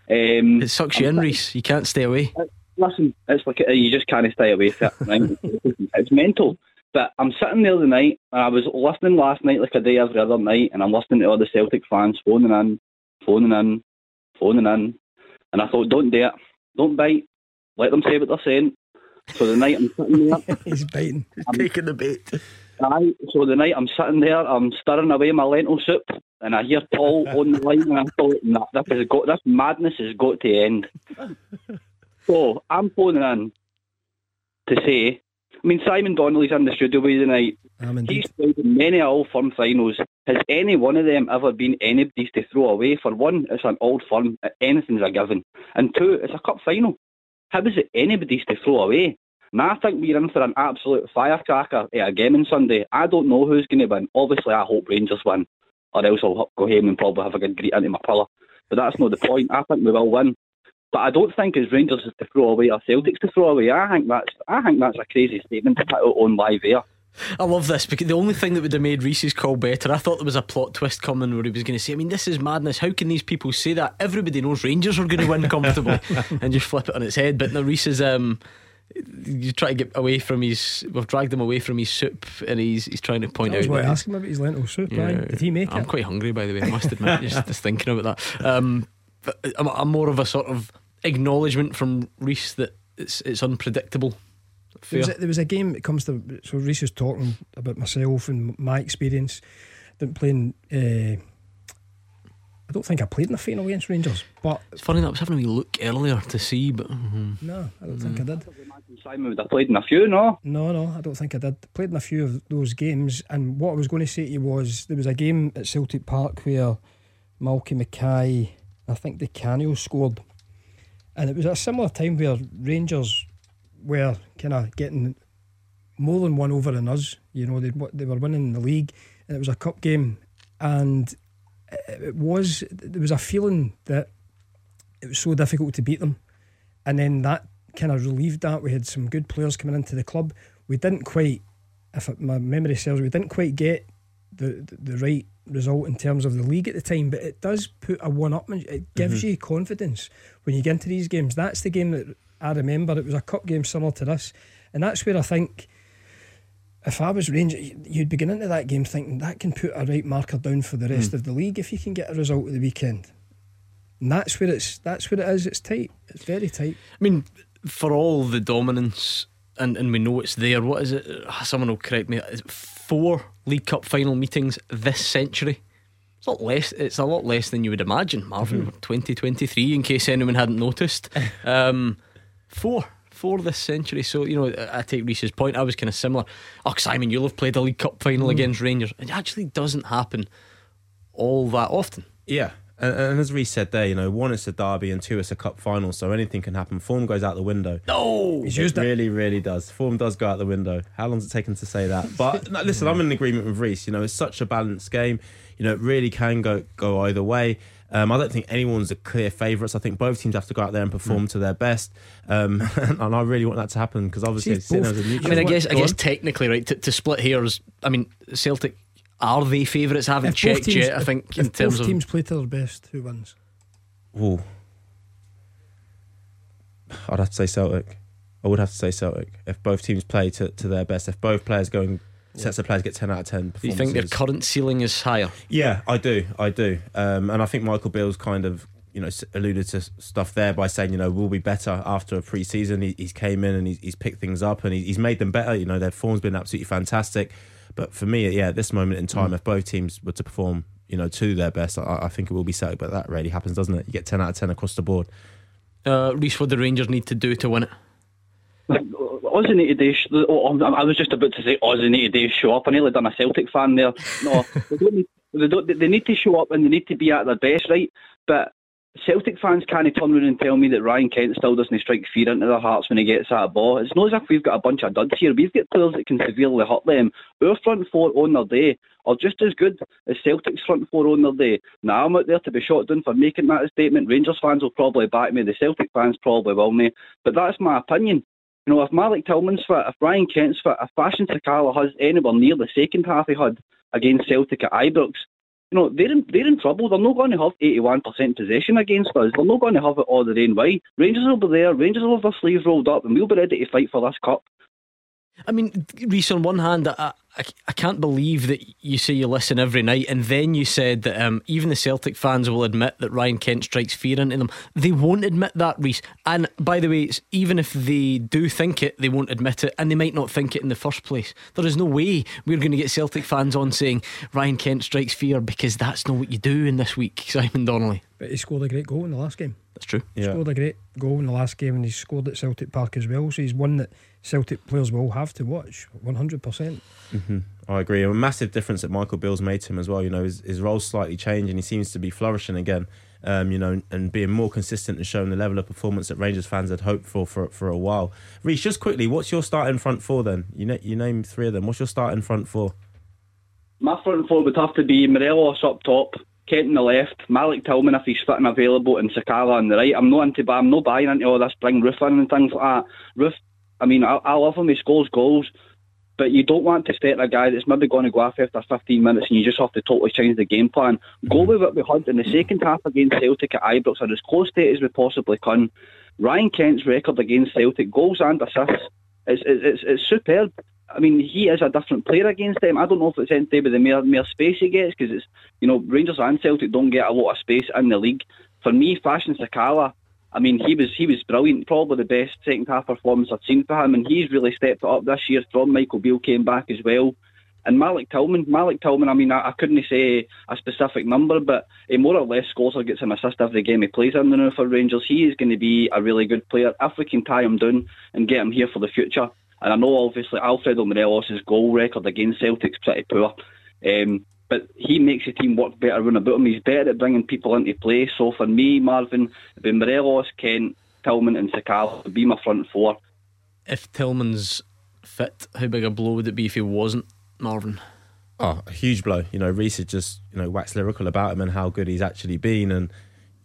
Um, it sucks you in, Reese. You can't stay away listen, it's like uh, you just can't stay away from it. [LAUGHS] It's mental. But I'm sitting there the night, and I was listening last night like I do every other night, and I'm listening to all the Celtic fans phoning in, phoning in, phoning in, and I thought, don't do it, don't bite, let them say what they're saying. So the night I'm sitting there, [LAUGHS] he's biting, he's I'm, taking the bait. Aye, so the night I'm sitting there, I'm stirring away my lentil soup, and I hear Paul on the line, and I thought, nah, this, has got, this madness has got to end. [LAUGHS] So I'm phoning in to say, I mean, Simon Donnelly's in the studio with you tonight. He's played in many Old Firm finals. Has any one of them ever been anybody's to throw away? For one, it's an Old Firm, uh, anything's a given. And two, it's a cup final. How is it anybody's to throw away? And I think we're in for an absolute firecracker eh, at a game on Sunday. I don't know who's going to win. Obviously, I hope Rangers win, or else I'll go home and probably have a good greet into my pillow. But that's not the point. I think we will win. But I don't think as Rangers is to throw away or Celtics to throw away. I think that's I think that's a crazy statement to put out on live air. I love this because the only thing that would have made Reese's call better, I thought there was a plot twist coming where he was going to say, I mean, this is madness. How can these people say that? Everybody knows Rangers are going to win [LAUGHS] comfortably and just flip it on its head. But now Reese is, um, you try to get away from his. We've dragged him away from his soup, and he's he's trying to point I was out. I ask him about his lentil soup. Yeah, Did he make I'm it? I'm quite hungry, by the way. I must admit, just, just thinking about that. Um, but I'm, I'm more of a sort of acknowledgement from Reese that it's it's unpredictable. There was, a, there was, a, game that comes to so Reese was talking about myself and my experience. Didn't playing uh, I don't think I played in the final against Rangers. But it's funny that I was having a wee look earlier to see, but mm-hmm. no, I don't mm-hmm. think I did. Simon would have played in a few, no? No, no, I don't think I did. Played in a few of those games, and what I was going to say to you was there was a game at Celtic Park where Malky Mackay, I think Di Canio scored, and it was a similar time where Rangers were kind of getting more than one over in us. You know, they they were winning the league, and it was a cup game, and it was there was a feeling that it was so difficult to beat them, and then that kind of relieved that. We had some good players coming into the club. We didn't quite, if my memory serves, we didn't quite get the, the, the right result in terms of the league at the time, but it does put a one up. It gives mm-hmm. you confidence when you get into these games. That's the game that I remember. It was a cup game similar to this, and that's where I think if I was Rangers, you'd begin into that game thinking that can put a right marker down for the rest mm. of the league if you can get a result at the weekend. And that's where it's that's where it is. It's tight. It's very tight. I mean, for all the dominance, and, and we know it's there. What is it? Someone will correct me. Is four League Cup final meetings this century? It's a lot less. It's a lot less than you would imagine, Marvin. Mm-hmm. Twenty twenty three, in case anyone hadn't noticed. [LAUGHS] Um, four for this century. So, you know, I take Reese's point. I was kind of similar. Oh, Simon, you'll have played a League Cup final mm. against Rangers. It actually doesn't happen all that often. Yeah. And, and, as Reese said there, you know, one is a derby and two is a cup final, so anything can happen. Form goes out the window. No, it used really, really does. Form does go out the window. How long's it taken to say that? [LAUGHS] But no, listen, I'm in agreement with Reese. You know, it's such a balanced game. You know, it really can go go either way. Um, I don't think anyone's a clear favourites. I think both teams have to go out there and perform mm. to their best, um, [LAUGHS] and I really want that to happen because obviously, both, I mean, I guess, I guess technically, right, to, to split hairs. I mean, Celtic are they favourites? I haven't if checked teams, yet. I think if, in if terms both teams play to their best, who wins? Oh, I'd have to say Celtic. I would have to say Celtic. If both teams play to, to their best, if both players going sets of players get 10 out of 10 Do you think their current ceiling is higher? Yeah, I do. I do. Um, and I think Michael Beale's kind of you know alluded to stuff there by saying you know we'll be better after a pre-season he, he's came in and he's, he's picked things up and he's made them better you know their form's been absolutely fantastic but for me yeah at this moment in time mm. if both teams were to perform you know to their best I, I, think it will be Celtic but that rarely happens doesn't it you get 10 out of 10 across the board uh, Reese what the Rangers need to do to win it Aussie need to do. Oh, I was just about to say Aussie need to do show up. I nearly done a Celtic fan there. No, [LAUGHS] they, don't need, they, don't, they need to show up and they need to be at their best, right? But Celtic fans can't turn around and tell me that Ryan Kent still doesn't strike fear into their hearts when he gets that ball. It's not as if we've got a bunch of duds here. We've got players that can severely hurt them. Our front four on their day are just as good as Celtic's front four on their day. Now I'm out there to be shot down for making that statement. Rangers fans will probably back me. The Celtic fans probably will me. But that's my opinion. You know, if Malik Tillman's fit, if Ryan Kent's fit, if Fashion Sakala has anywhere near the second half he had against Celtic at Ibrox, you know, they're in, they're in trouble. They're not going to have 81% possession against us. They're not going to have it all own way. Rangers will be there. Rangers will have their sleeves rolled up and we'll be ready to fight for this cup. I mean, Reese, on one hand, I, I, I, can't believe that you say you listen every night, and then you said that um, even the Celtic fans will admit that Ryan Kent strikes fear into them. They won't admit that, Reese. And by the way, even if they do think it, they won't admit it, and they might not think it in the first place. There is no way we're going to get Celtic fans on saying Ryan Kent strikes fear because that's not what you do in this week, [LAUGHS] Simon Donnelly. But he scored a great goal in the last game. That's true. He yeah. scored a great goal in the last game, and he scored at Celtic Park as well. So he's one that Celtic players will have to watch 100%. percent mm-hmm. I agree. A massive difference that Michael Beale's made to him as well. You know, his, his role's slightly changed and he seems to be flourishing again. Um, you know, and being more consistent and showing the level of performance that Rangers fans had hoped for for, for a while. Reece, just quickly, what's your starting front four then? You na- you name three of them. What's your starting front four? My front four would have to be Morelos up top, Kent on the left, Malik Tillman if he's fit and available, and Sakala on the right. I'm not into, I'm not buying into all this bring Roofe in and things like that. Roofe I mean, I, I love him. He scores goals, but you don't want to start a guy that's maybe going to go off after 15 minutes and you just have to totally change the game plan. Go with what we had in the second half against Celtic at Ibrox, are as close to it as we possibly can. Ryan Kent's record against Celtic, goals and assists, it's, it's, it's superb. I mean, he is a different player against them. I don't know if it's anything with the mere, mere space he gets because it's, you know, Rangers and Celtic don't get a lot of space in the league. For me, Fashion Sakala I mean, he was he was brilliant. Probably the best second half performance I've seen for him, and he's really stepped up this year. From Michael Beale came back as well, And Malik Tillman, Malik Tillman. I mean, I, I couldn't say a specific number, but he more or less scores or gets an assist every game he plays in the now for Rangers. He is going to be a really good player if we can tie him down and get him here for the future. And I know obviously Alfredo Morelos' goal record against Celtic's pretty poor. Um, but he makes the team work better when about him. He's better at bringing people into play. So for me, Marvin, it'd be Morelos, Kent, Tillman, and Sakala would be my front four. If Tillman's fit, how big a blow would it be if he wasn't, Marvin? Oh, a huge blow. You know, Reese had just you know waxed lyrical about him and how good he's actually been, and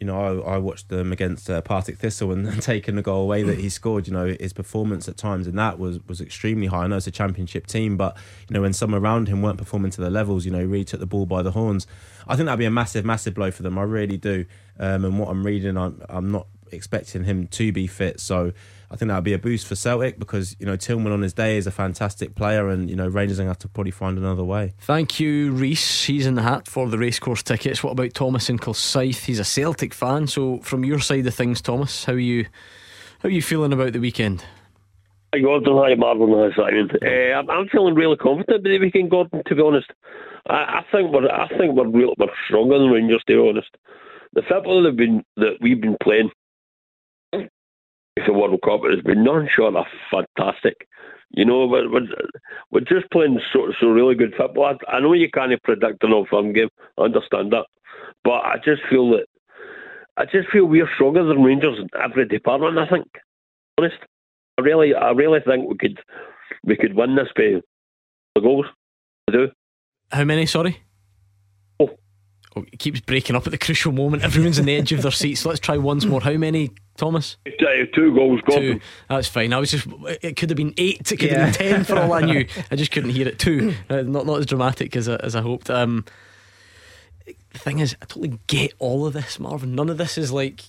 you know, I, I watched them against uh, Partick Thistle and, [LAUGHS] and taking the goal away that he scored. You know, his performance at times in that was was extremely high. I know it's a championship team, but you know, when some around him weren't performing to the levels, you know, he really took the ball by the horns. I think that'd be a massive, massive blow for them. I really do. Um, and what I'm reading, I'm I'm not expecting him to be fit, so I think that would be a boost for Celtic because you know Tillman on his day is a fantastic player, and you know Rangers are going to have to probably find another way. Thank you, Reiss. He's in the hat for the racecourse tickets. What about Thomas in Kilsyth? He's a Celtic fan. So from your side of things, Thomas, how are you? How are you feeling about the weekend? Hi Gordon, hi Marvin, hi Simon. Uh, I'm, I'm feeling really confident with the weekend, Gordon. To be honest, I, I think we're I think we're real, we're stronger than Rangers. To be honest, the football that, been, that we've been playing the World Cup It's been of fantastic. You know, we're, we're, we're just playing so, so really good football. I, I know you can't predict an all-firm game. I understand that. But I just feel that I just feel we're stronger than Rangers in every department, I think. Honest. I really I really think we could we could win this by the goals. I do. How many, sorry? Oh. It keeps breaking up at the crucial moment. Everyone's on the edge of their seats. Let's try once more. How many Thomas? Two goals, Two. That's fine. I was just. It could have been eight. It could yeah. have been ten for all I knew. [LAUGHS] I just couldn't hear it. Two. Uh, not not as dramatic as I, as I hoped. Um, the thing is, I totally get all of this, Marvin. None of this is like.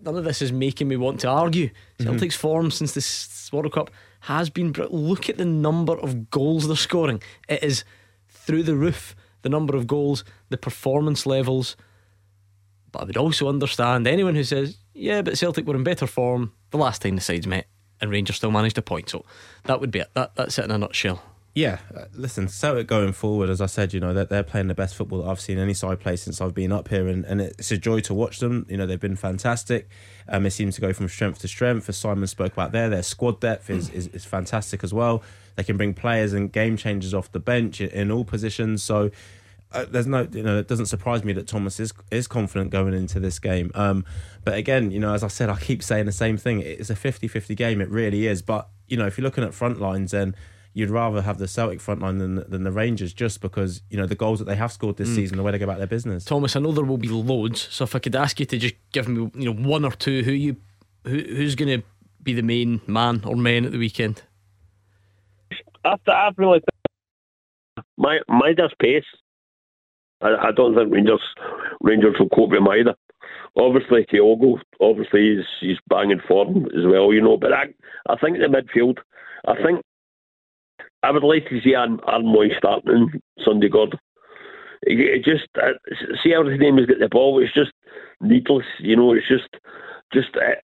None of this is making me want to argue. Mm-hmm. Celtic's form since this World Cup has been. Look at the number of goals they're scoring. It is through the roof. The number of goals, the performance levels. But I would also understand anyone who says, yeah, but Celtic were in better form the last time the sides met, and Rangers still managed a point. So that would be it. That, that's it in a nutshell. Yeah, uh, listen, Celtic going forward, as I said, you know, they're, they're playing the best football I've seen any side play since I've been up here, and, and it's a joy to watch them. You know, they've been fantastic. Um, it seems to go from strength to strength. As Simon spoke about there, their squad depth is, is, is fantastic as well. They can bring players and game changers off the bench in, in all positions. So, uh, there's no, you know, it doesn't surprise me that Thomas is is confident going into this game. Um, but again, you know, as I said, I keep saying the same thing. It's a 50-50 game. It really is. But you know, if you're looking at front lines, then you'd rather have the Celtic front line than, than the Rangers, just because you know the goals that they have scored this mm. season, the way they go about their business. Thomas, I know there will be loads. So if I could ask you to just give me, you know, one or two, who you, who, who's going to be the main man or men at the weekend? I've, I've really my my just pace. I, I don't think Rangers Rangers will cope with him either. Obviously, Kyogo, obviously he's he's banging form as well, you know. But I I think the midfield, I think I would like to see Aaron Mooy starting Sunday God. It, it just uh, see how his name has got the ball. It's just needless, you know. It's just just uh,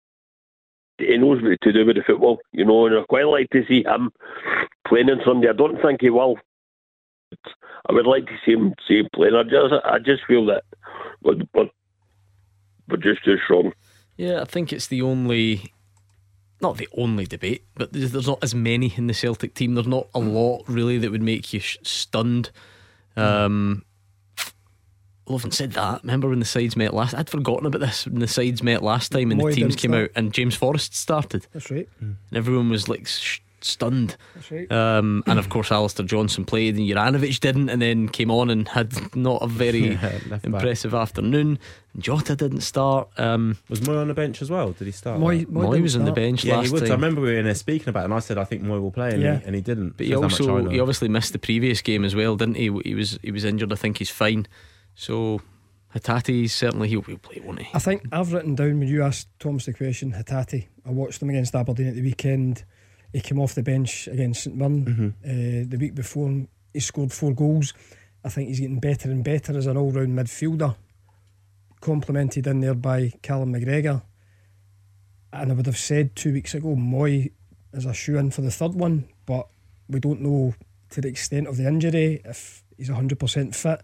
he knows what to do with the football, you know. And I quite like to see him playing on Sunday. I don't think he will I would like to see him see him playing. I just I just feel that, but but but just too strong. Yeah, I think it's the only, not the only debate, but there's, there's not as many in the Celtic team. There's not a lot really that would make you sh- stunned. Um, I haven't said that. Remember when the sides met last? I'd forgotten about this when the sides met last time and the teams came start. out and James Forrest started. That's right. And everyone was like. Sh- stunned. Right. Um, and of [CLEARS THROAT] course, Alistair Johnston played, and Juranovic didn't, and then came on and had not a very [LAUGHS] impressive back. afternoon. Jota didn't start. Um, was Mooy on the bench as well? Did he start? Mooy, Mooy, was on the bench yeah, last he would. time. I remember we were in there speaking about it, and I said I think Mooy will play, and, yeah. he, and he didn't. But he also he obviously missed the previous game as well, didn't he? He was he was injured. I think he's fine. So Hatate certainly he'll, he'll play, won't he? I think I've written down when you asked Thomas the question. Hatate. I watched them against Aberdeen at the weekend. He came off the bench against St Mirren mm-hmm. uh, the week before. He scored four goals. I think he's getting better and better as an all round midfielder, complemented in there by Callum McGregor. And I would have said two weeks ago, Mooy is a shoe in for the third one, but we don't know to the extent of the injury. If he's hundred percent fit,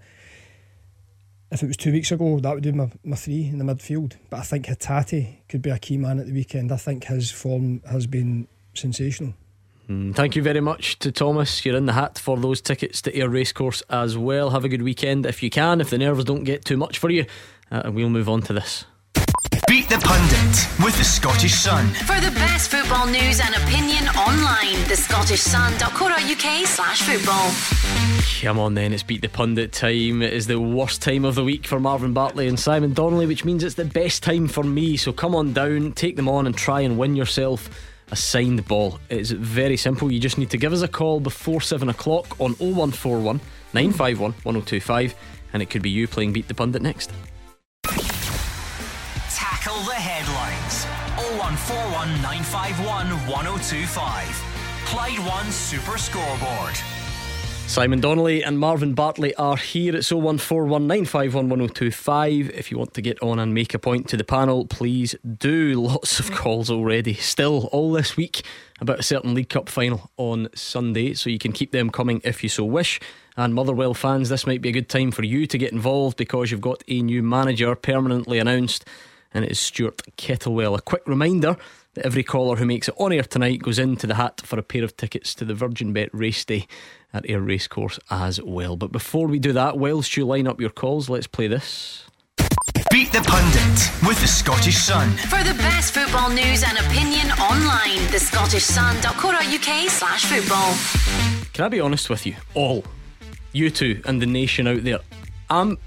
if it was two weeks ago, that would do my, my three in the midfield. But I think Hatate could be a key man at the weekend. I think his form has been sensational. Mm, thank you very much to Thomas. You're in the hat for those tickets to Ayr Racecourse as well. Have a good weekend if you can, if the nerves don't get too much for you. Uh, and we'll move on to this. Beat the Pundit with the Scottish Sun. For the best football news and opinion online, thescottishsun.co.uk slash football. Come on then, it's Beat the Pundit time. It is the worst time of the week for Marvin Bartley and Simon Donnelly, which means it's the best time for me. So come on down, take them on, and try and win yourself a signed ball. It's very simple. You just need to give us a call before 7 o'clock on 0141 951 1025, and it could be you playing Beat the Pundit next. Tackle the headlines 0141 951 1025. Clyde One Super Scoreboard. Simon Donnelly and Marvin Bartley are here. It's 01419511025. If you want to get on and make a point to the panel, please do. Lots of calls already. Still, all this week about a certain League Cup final on Sunday, so you can keep them coming if you so wish. And Motherwell fans, this might be a good time for you to get involved because you've got a new manager permanently announced, and it is Stuart Kettlewell. A quick reminder that every caller who makes it on air tonight goes into the hat for a pair of tickets to the Virgin Bet race day at Ayr Racecourse as well. But before we do that, whilst you line up your calls, let's play this. Beat the Pundit with the Scottish Sun. For the best football news and opinion online, the Scottish thescottishsun.co.uk slash football. Can I be honest with you? All. You two and the nation out there. I'm.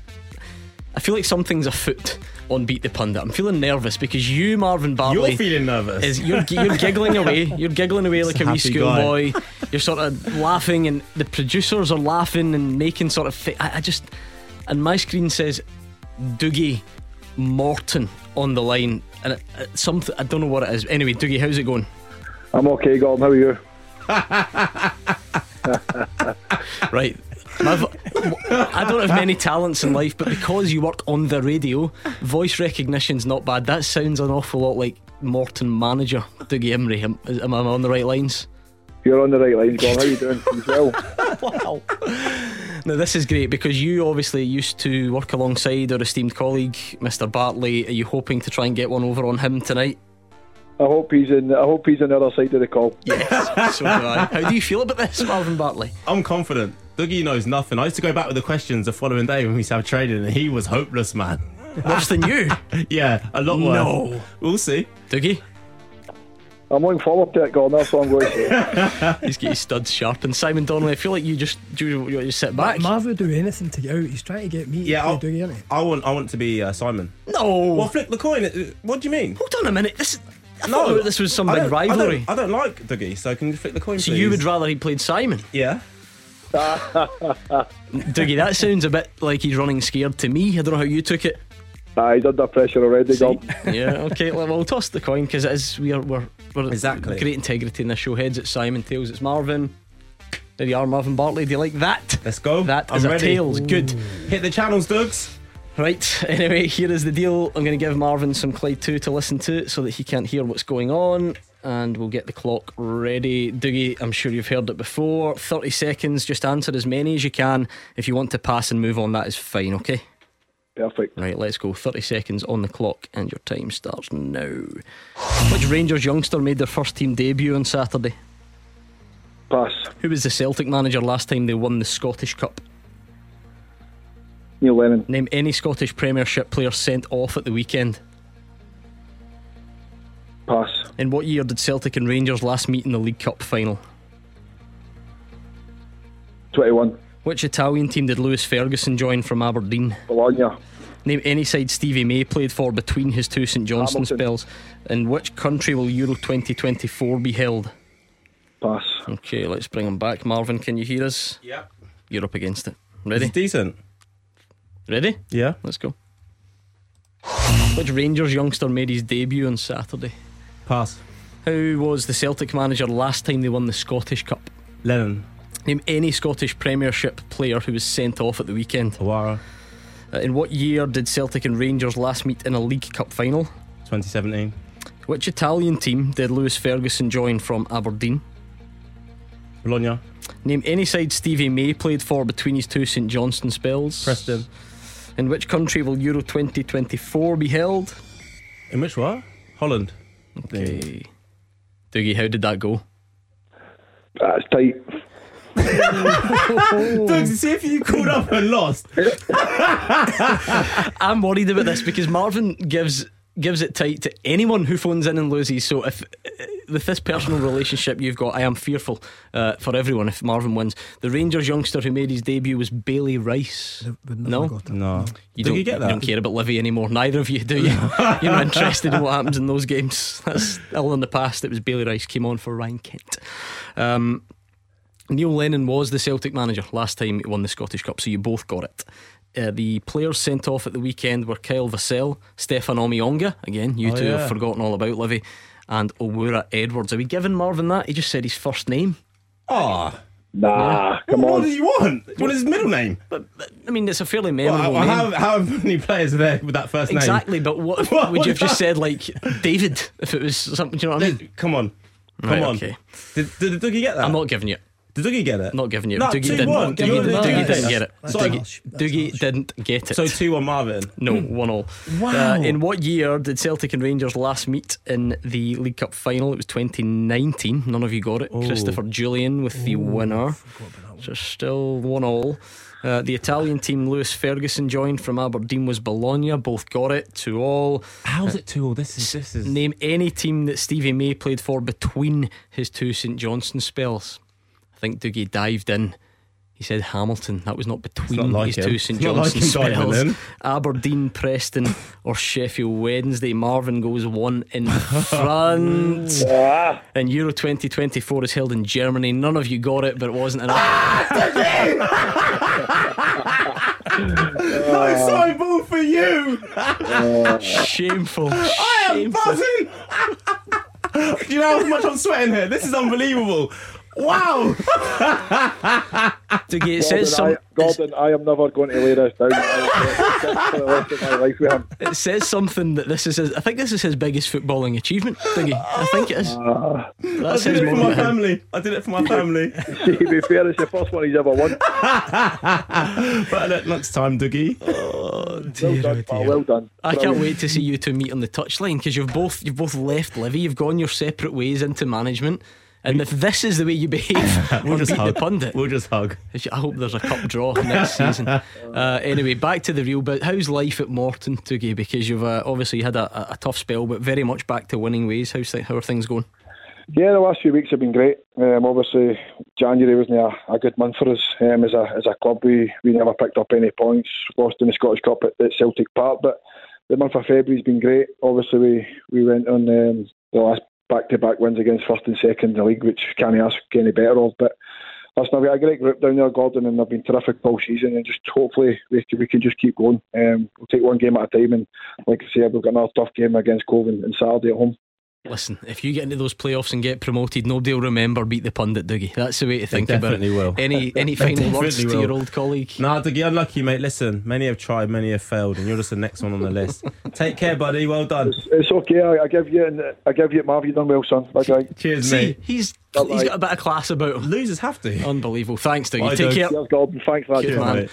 I feel like something's afoot on Beat the Pundit. I'm feeling nervous because you, Marvin Bartley, You're feeling nervous. Is you're, you're giggling away. You're giggling away like a wee schoolboy. You're sort of laughing, and the producers are laughing and making sort of. Fi- I, I just. And my screen says Dougie Morton on the line, and it, it, something I don't know what it is. Anyway, Doogie, how's it going? I'm okay, Gordon. How are you? [LAUGHS] right. I don't have many talents in life, but because you work on the radio, voice recognition's not bad. That sounds an awful lot like Morton manager Dougie Imrie. Am, am I on the right lines? You're on the right lines, Gordon. How are you doing? well? [LAUGHS] wow. Now, this is great because you obviously used to work alongside our esteemed colleague, Mr. Bartley. Are you hoping to try and get one over on him tonight? I hope he's in. I hope he's on the other side of the call. Yes, so do I. How do you feel about this, Marvin Bartley? I'm confident. Dougie knows nothing. I used to go back with the questions the following day when we used to have training, and he was hopeless, man. Worse than you? [LAUGHS] yeah, a lot worse. No, we'll see. Dougie. I'm looking forward to it, Gordon. That's what I'm going to say. [LAUGHS] He's got his studs sharp. And Simon Donnelly, I feel like you just you, you just sit back. Marv would do anything to get out. He's trying to get me. Yeah, to do, I want. I want to be uh, Simon. No. Well, flip the coin. What do you mean? Hold on a minute. This. I no, this was some big rivalry. I don't, I don't, like Dougie, so can you flip the coin? So please? you would rather he played Simon? Yeah. [LAUGHS] Dougie, that sounds a bit like he's running scared to me. I don't know how you took it. Ah, he's under pressure already, Gordon. [LAUGHS] yeah, okay. Well, we'll toss the coin because it is we are we're, we're exactly great integrity in this show. Heads it's Simon, tails it's Marvin. There you are, Marvin Bartley. Do you like that? Let's go. That I'm is ready. a tails. Good. Hit the channels, Dougs. Right, [LAUGHS] anyway, here is the deal. I'm going to give Marvin some Clyde 2 to listen to so that he can't hear what's going on. And we'll get the clock ready. Dougie, I'm sure you've heard it before. 30 seconds, just answer as many as you can. If you want to pass and move on, that is fine, okay? Perfect. Right, let's go. 30 seconds on the clock, and your time starts now. Which Rangers youngster made their first team debut on Saturday? Pass. Who was the Celtic manager last time they won the Scottish Cup? Neil Lennon. Name any Scottish Premiership player sent off at the weekend. Pass. In what year did Celtic and Rangers last meet in the League Cup final? 21. Which Italian team did Lewis Ferguson join from Aberdeen? Bologna. Name any side Stevie May played for between his two St Johnstone Hamilton. spells. In which country will Euro 2024 be held? Pass. Okay, let's bring him back. Marvin, can you hear us? Yeah. You're up against it. Ready? It's decent. Ready? Yeah. Let's go. Which Rangers youngster made his debut on Saturday? Pass. How was the Celtic manager last time they won the Scottish Cup? Lennon. Name any Scottish Premiership player who was sent off at the weekend. Owura. Uh, in what year did Celtic and Rangers last meet in a League Cup final? 2017. Which Italian team did Lewis Ferguson join from Aberdeen? Bologna. Name any side Stevie May played for between his two St Johnstone spells. Preston. In which country will Euro 2024 be held? In which what? Holland. Okay. Dougie, how did that go? That's tight. [LAUGHS] Doug, see if you called up and lost. [LAUGHS] [LAUGHS] I'm worried about this because Marvin gives gives it tight to anyone who phones in and loses. So if with this personal relationship you've got, I am fearful uh, for everyone if Marvin wins. The Rangers youngster who made his debut was Bailey Rice. No, no. You Did don't you get that? You don't care about Livi anymore. Neither of you do you? [LAUGHS] You're not interested in what [LAUGHS] happens in those games. [LAUGHS] That's all in the past. It was Bailey Rice came on for Ryan Kent. Um, Neil Lennon was the Celtic manager last time he won the Scottish Cup, so you both got it. Uh, the players sent off at the weekend were Kyle Vassell, Stéphane Omeonga. Again, you Oh, two yeah. have forgotten all about Livi. And Owura Edwards. Are we giving Marvin that? He just said his first name. Oh. Nah, come What on. do you want? What is his middle name? But I mean, it's a fairly Well, memorable how, name. how, how many players are there with that first name? Exactly, but what, [LAUGHS] What would you have was just said like David if it was something? Do you know what I mean? Come on. Come Right, on. okay. Did, did Dougie get that? I'm not giving you. Did Dougie get it? Not giving you. it. No, Dougie 2-1. didn't. Didn't Dougie get it. didn't get it. Dougie, harsh. Dougie didn't get it. So 2 1 Marvin. No, one all. Wow. Uh, in what year did Celtic and Rangers last meet in the League Cup final? It was 2019. None of you got it. Oh. Christopher Jullien with the winner. So still one all. Uh, the Italian team Lewis Ferguson joined from Aberdeen was Bologna. Both got it. Two all. How's it 2 all? This is. This is... Name any team that Stevie May played for between his two St Johnstone spells. I think Dougie dived in. He said Hamilton. That was not between not like his him. two St It's not like Johnstone him spells. Aberdeen, Preston, or Sheffield Wednesday. Marvin goes one in [LAUGHS] front. Ah, And Euro 2024 is held in Germany. None of you got it, but it wasn't enough. Nice side ball for you! Shameful. I am Shameful. buzzing! [LAUGHS] Do you know how much I'm sweating here? This is unbelievable. Wow! [LAUGHS] Dougie, it says some. Gordon, I, Gordon, I am never going to lay this down for the rest of my life with him. It says something that this is. His, I think this is his biggest footballing achievement, Dougie. I think it is. Ah. I That did says it more for my him. family. I did it for my family. [LAUGHS] to be fair, it's the first one he's ever won. [LAUGHS] but at lunchtime, Dougie. Oh, well done, pal, well done. I can't wait to see you two meet on the touchline because you've both you've both left Livi. You've gone your separate ways into management. And if this is the way you behave, [LAUGHS] We'll just Beat the hug. pundit. We'll just hug. I hope there's a cup draw [LAUGHS] next season. Uh, anyway, back to the real bit. How's life at Morton, Dougie? Because you've uh, obviously had a, a, a tough spell, but very much back to winning ways. How's th- how are things going? Yeah, the last few weeks have been great. Um, obviously, January wasn't a, a good month for us um, as a as a club. We we never picked up any points, lost in the Scottish Cup at, at Celtic Park. But the month of February's been great. Obviously, we we went on um, the last back to back wins against first and second in the league, which can't ask any better of. But listen, we've got a great group down there, Gordon, and they've been terrific all season. And just hopefully we can, we can just keep going. Um, we'll take one game at a time. And like I say, we've got another tough game against Cove on on Saturday at home. Listen, if you get into those playoffs and get promoted, nobody will remember beat the pundit, Dougie. That's the way to think about it. definitely will. Any [LAUGHS] any final words definitely to your old colleague? Nah, Dougie, unlucky, mate. Listen, many have tried, many have failed, and you're just the next one on the list. [LAUGHS] Take care, buddy. Well done. It's okay. I, I give you, I give you, Marv. You done well, son. Bye, bye. Cheers, See, mate. he's Bye-bye. he's got a bit of class about him. Losers have to. Unbelievable. Thanks, Dougie. Bye, Take care. Cheers, Gordon. Thanks for that. Cheers, man.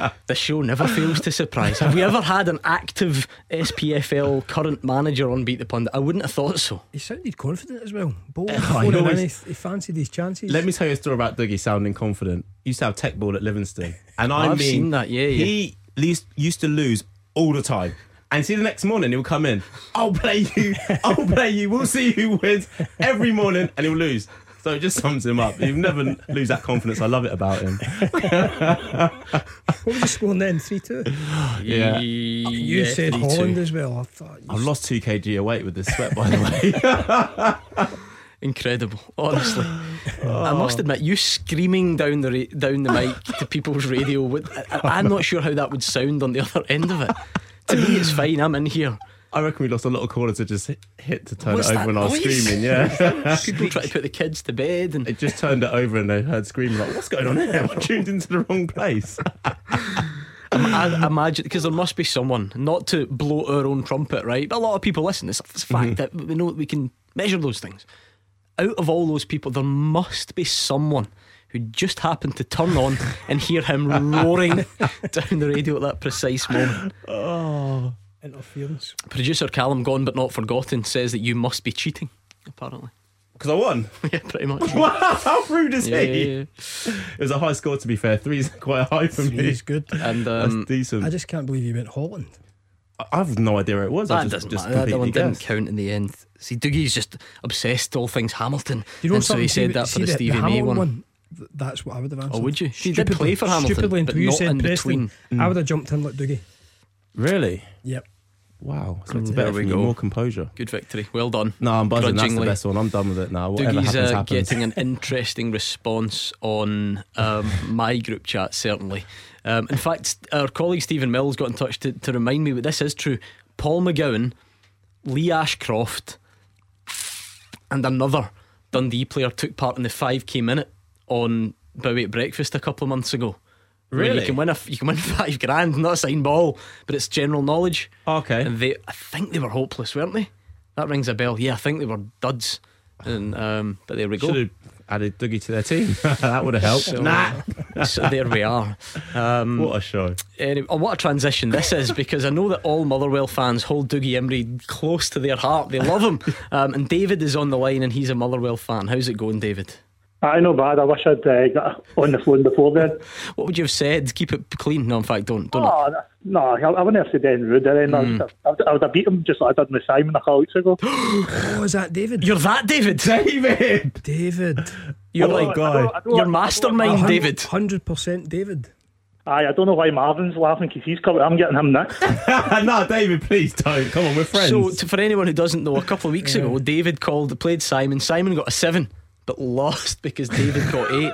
man. The show never fails to surprise. Have we ever had an active SPFL current manager on Beat the Pundit? I wouldn't have thought so. He sounded confident as well. Bold. [LAUGHS] I before he always- he, he fancied his chances. Let me tell you a story about Dougie sounding confident. He used to have teqball at Livingston, and I I've mean, seen that, yeah, yeah. He least, used to lose all the time. And see, the next morning he'll come in. I'll play you. I'll play you. We'll see who wins every morning, and he'll lose. So it just sums him up. He'll never lose that confidence. I love it about him. What was the score then? 3 2? Yeah. You Yeah, said Holland as well. I thought. You I've lost two kg of weight with this sweat, by the [LAUGHS] way. Incredible, honestly. Oh. I must admit, you screaming down the ra- down the mic to people's radio. Would, I, I'm not sure how that would sound on the other end of it. To me, it's fine. I'm in here. I reckon we lost a lot of callers to just hit, hit to turn What's it over when I was noise? screaming. Yeah. [LAUGHS] People try to put the kids to bed, and It just turned it over and they heard screaming like, "What's going on here? I tuned into the wrong place." [LAUGHS] I imagine because there must be someone not to blow our own trumpet, right? But a lot of people listen. It's, it's a fact mm-hmm. that we know that we can measure those things. Out of all those people, there must be someone who just happened to turn on and hear him roaring [LAUGHS] down the radio at that precise moment. Oh, interference. Producer Callum, gone but not forgotten, says that you must be cheating, apparently. Because I won. [LAUGHS] yeah, pretty much. [LAUGHS] Wow, how rude is Yeah, he? yeah, yeah. It was a high score, to be fair. Three's quite high for me. He's good. And um, That's decent. I just can't believe you went Holland. I have no idea where it was. I that just, doesn't just matter. That completely one didn't guessed. count in the end. See, Dougie's just obsessed all things Hamilton. You know and so he something? said that See for the, the- Stevie the May Hamilton one. Th- That's what I would have answered. Oh, would you? He did play for Hamilton, Stupidly but until you not said in Preston. between. I would have jumped in like Dougie. Really? Yep. Wow. Expected There better we from you. go. More composure. Good victory. Well done. No, I'm buzzing. That's the best one. I'm done with it now. Whatever Dougie's happens, uh, happens. getting an interesting response on um, [LAUGHS] my group chat, certainly. Um, in fact, our colleague Stephen Mills got in touch to, to remind me that this is true. Paul McGowan, Lee Ashcroft, and another Dundee player took part in the 5k minute on Bowie at Breakfast a couple of months ago. Really? You can win a you can win five grand, not a signed ball, but it's general knowledge. Okay. And they, I think they were hopeless, weren't they? That rings a bell. Yeah, I think they were duds. And um, but there we go. Should have added Dougie to their team. [LAUGHS] that would have helped. So, nah. [LAUGHS] so there we are. Um, What a show. Anyway, oh, what a transition this is because I know that all Motherwell fans hold Dougie Imrie close to their heart. They love him. [LAUGHS] Um, and David is on the line and he's a Motherwell fan. How's it going, David? I know bad. I wish I'd uh, got on the phone before then. [LAUGHS] What would you have said? Keep it clean. No, in fact, don't. Don't. Oh, no, I, I wouldn't have said anything rude or anything. I, Mm. would, I, would, I would have beat him just like I did with Simon a couple weeks ago. [GASPS] Oh, is that David? You're that David. [LAUGHS] David. David. You're I don't- like I don't- I don't- You're don't- mastermind, David. Hundred percent, David. Aye, I don't know why Marvin's laughing because he's coming. I'm getting him next. [LAUGHS] no, David, please don't. Come on, we're friends. So, to, for anyone who doesn't know, a couple of weeks ago, David called, played Simon. Simon got a seven, but lost [LAUGHS] because David got eight.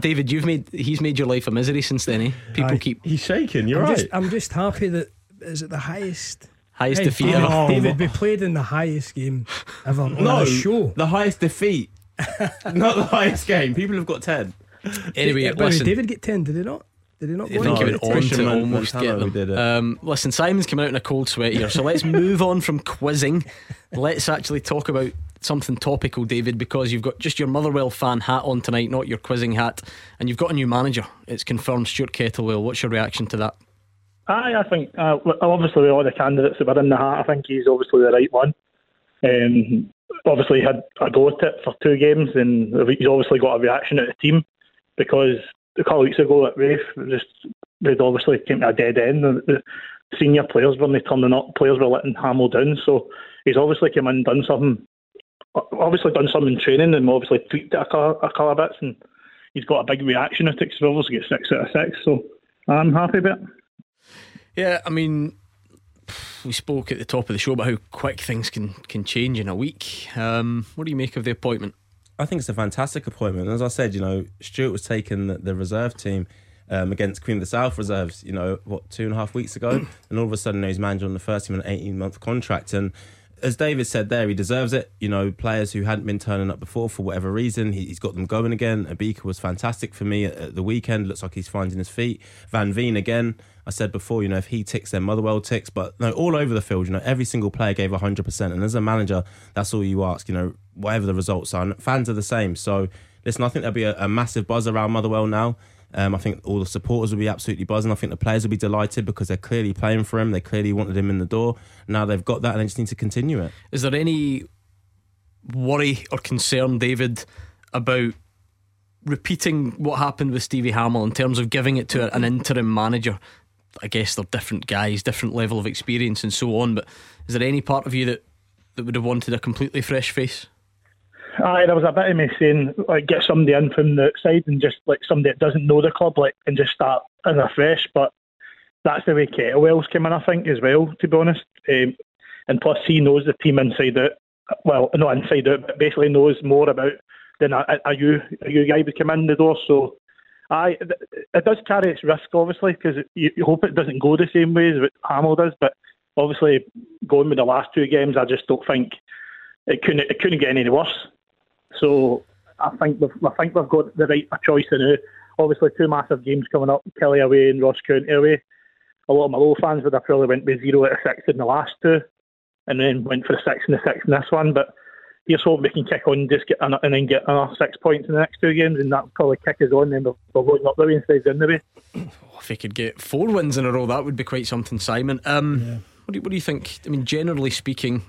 David, you've made he's made your life a misery since then. Eh? People Aye. keep He's shaking. You're I'm right. just, I'm just happy that is it the highest. highest Hey, defeat David, ever. David, we [LAUGHS] played in the highest game ever on no, a show. the highest defeat, [LAUGHS] not the highest game. People have got ten. Anyway, Did, wait, listen. Did David get ten? Did he not? Did he not? I think in? he went on to almost get them. did it. Um, listen, Simon's coming out in a cold sweat here, so let's move on from quizzing. Let's actually talk about something topical, David, because you've got just your Motherwell fan hat on tonight, not your quizzing hat, and you've got a new manager. It's confirmed, Stuart Kettlewell. What's your reaction to that? Aye, I think uh, obviously with all the candidates that were in the hat, I think he's obviously the right one. Um, obviously had a go at it for two games, and he's obviously got a reaction at the team because a couple of weeks ago at Raith, just they'd obviously came to a dead end. The senior players weren't turning up, players were letting Hamill down, so he's obviously come in and done something. Obviously done some in training and obviously tweaked it a couple, a couple of bits, and he's got a big reaction at it. 'cause we obviously get six out of six, so I'm happy about it. Yeah, I mean, we spoke at the top of the show about how quick things can, can change in a week. Um, what do you make of the appointment? I think it's a fantastic appointment. As I said, you know, Stuart was taking the, the reserve team um, against Queen of the South reserves, you know, what, two and a half weeks ago? [CLEARS THROAT] and all of a sudden, he's manager on the first team on an 18 month contract. And as David said there, he deserves it. You know, players who hadn't been turning up before for whatever reason, he, he's got them going again. Obika was fantastic for me at, at the weekend. Looks like he's finding his feet. Van Veen again. I said before, you know, if he ticks, then Motherwell ticks. But no, all over the field, you know, every single player gave 100%. And as a manager, that's all you ask, you know, whatever the results are. And fans are the same. So, listen, I think there'll be a, a massive buzz around Motherwell now. Um, I think all the supporters will be absolutely buzzing. I think the players will be delighted because they're clearly playing for him. They clearly wanted him in the door. Now they've got that and they just need to continue it. Is there any worry or concern, David, about repeating what happened with Stevie Hamill in terms of giving it to an interim manager? I guess they're different guys, different level of experience, and so on. But is there any part of you that, that would have wanted a completely fresh face? Aye, there was a bit of me saying like get somebody in from the outside and just like somebody that doesn't know the club, like and just start as a fresh. But that's the way Kettlewell's came in, I think, as well. To be honest, um, and plus he knows the team inside out. Well, not inside out, but basically knows more about than a, a you a you guy would come in the door. So, aye, it, does carry its risk, obviously, because you, you hope it doesn't go the same way as what Hamill does. But obviously, going with the last two games, I just don't think it couldn't it couldn't get any worse. So I think we've I think we've got the right choice now. Obviously, two massive games coming up: Killie away and Ross County away. A lot of my low fans would have probably went with zero out of six in the last two, and then went for a six and the six in this one. But here's hoping we can kick on, just get and then get another six points in the next two games, and that'll probably kick us on. Then we're, we're going up the way instead of down the way. Oh, if he could get four wins in a row, that would be quite something, Simon. Um, yeah. what, do you, what do you think? I mean, generally speaking,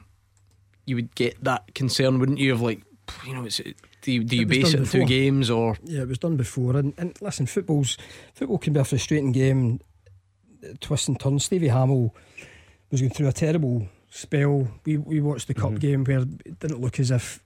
you would get that concern, wouldn't you? Of like, you know, it's do you, do you base it on two games or? Yeah, it was done before. And, and listen, football's football can be a frustrating game. Twist and turn. Stevie Hamill was going through a terrible spell. We we watched the cup mm-hmm. game where it didn't look as if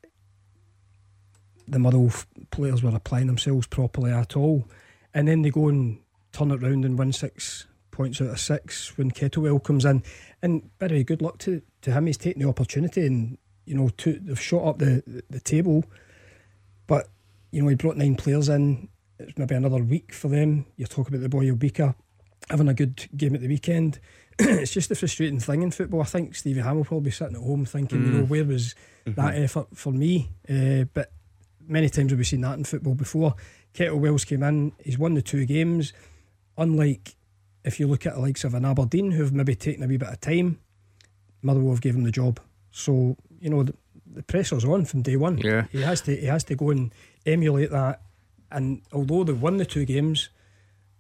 the Motherwell players were applying themselves properly at all. And then they go and turn it round and win six points out of six when Kettlewell comes in. And very good luck to, to him. He's taking the opportunity and you know to, they've shot up the, the, table. But you know he brought nine players in. It's maybe another week for them. You talk about the boy Obika having a good game at the weekend. [CLEARS THROAT] it's just a frustrating thing in football. I think Stevie Ham will probably be sitting at home thinking, mm. you know, mm. where was mm-hmm. that effort for me? Uh, but many times we've seen that in football before. Kettlewell's came in, he's won the two games. Unlike if you look at the likes of an Aberdeen who've maybe taken a wee bit of time, Motherwell have given him the job. So, you know, the, the pressure's on from day one. Yeah. He has to he has to go and emulate that. And although they've won the two games,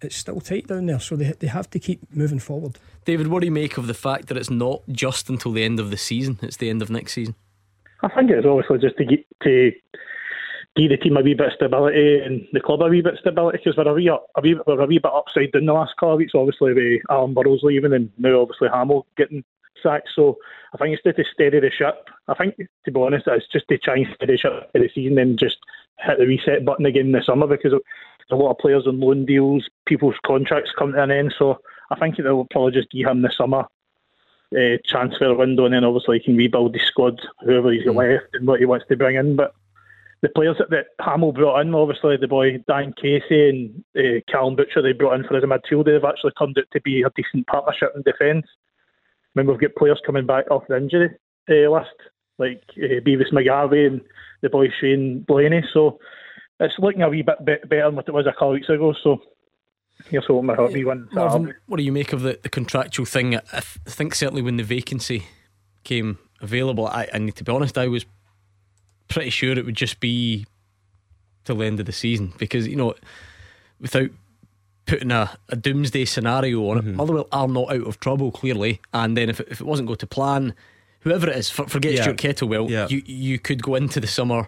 it's still tight down there, so they they have to keep moving forward. David, what do you make of the fact that it's not just until the end of the season; it's the end of next season? I think it's obviously just to get to give the team a wee bit of stability and the club a wee bit of stability because we're a wee, a wee, we're a wee bit upside down the last couple of weeks. Obviously, with Alan Burrows leaving and now obviously Hammell getting sacked. So I think it's just to steady the ship. I think, to be honest, it's just to try and steady the ship for the season and just hit the reset button again in the summer because there's a lot of players on loan deals, people's contracts come to an end. So I think they'll probably just give him the summer uh, transfer window, and then obviously he can rebuild the squad, whoever he's got mm. left, and what he wants to bring in. But the players that, that Hammell brought in, obviously the boy Dan Casey and uh, Callum Butcher, they brought in for as a midfielder, they've actually turned out to be a decent partnership in defence. I mean, we've got players coming back off the injury uh, list, like uh, Bevis Mugabi and the boy Shane Blaney. So it's looking a wee bit better than what it was a couple of weeks ago. So here's hoping my be one. what do you make of the, the contractual thing? I, th- I, think certainly when the vacancy came available, I, I need to be honest, I was pretty sure it would just be till the end of the season because you know without putting a, a doomsday scenario on it, mm-hmm. Motherwell are not out of trouble clearly, and then if it, if it wasn't go to plan, whoever it is, for, forget yeah. Stuart Kettlewell, yeah. you you could go into the summer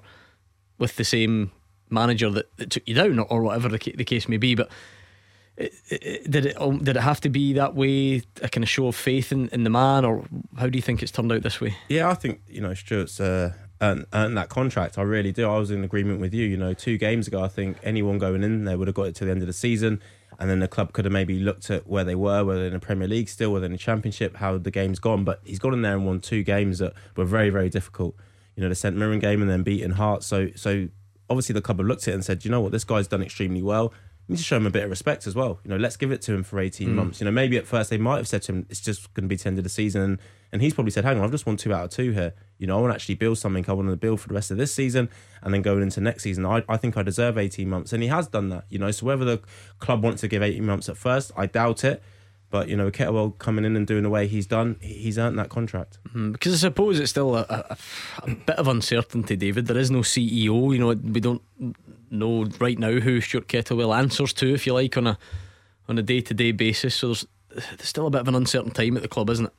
with the same manager that, that took you down, or, or whatever the, the, case may be. But it, it, did it um, did it have to be that way? A kind of show of faith in, in the man, or how do you think it's turned out this way? Yeah, I think you know Stuart's. Uh, earned, earned that contract. I really do. I was in agreement with you. You know, two games ago, I think anyone going in there would have got it to the end of the season and then the club could have maybe looked at where they were, whether in the Premier League still, whether in the Championship, how the game's gone. But he's gone in there and won two games that were very, very difficult. You know, the St Mirren game and then beating Hearts. So, so obviously the club have looked at it and said, you know what, this guy's done extremely well. We need to show him a bit of respect as well. You know, let's give it to him for 18 mm. months. You know, maybe at first they might have said to him, it's just going to be to the end of the season. And, and he's probably said, hang on, I've just won two out of two here. You know, I want to actually build something. I want to build for the rest of this season and then going into next season. I, I think I deserve 18 months. And he has done that, you know. So whether the club wants to give 18 months at first, I doubt it. But you know, Kettlewell coming in and doing the way he's done, he's earned that contract. Mm, because I suppose it's still a, a, a, bit of uncertainty, David. There is no CEO. You know, we don't know right now who Stuart Kettlewell answers to, if you like, on a on a day to day basis. So there's, there's still a bit of an uncertain time at the club, isn't it?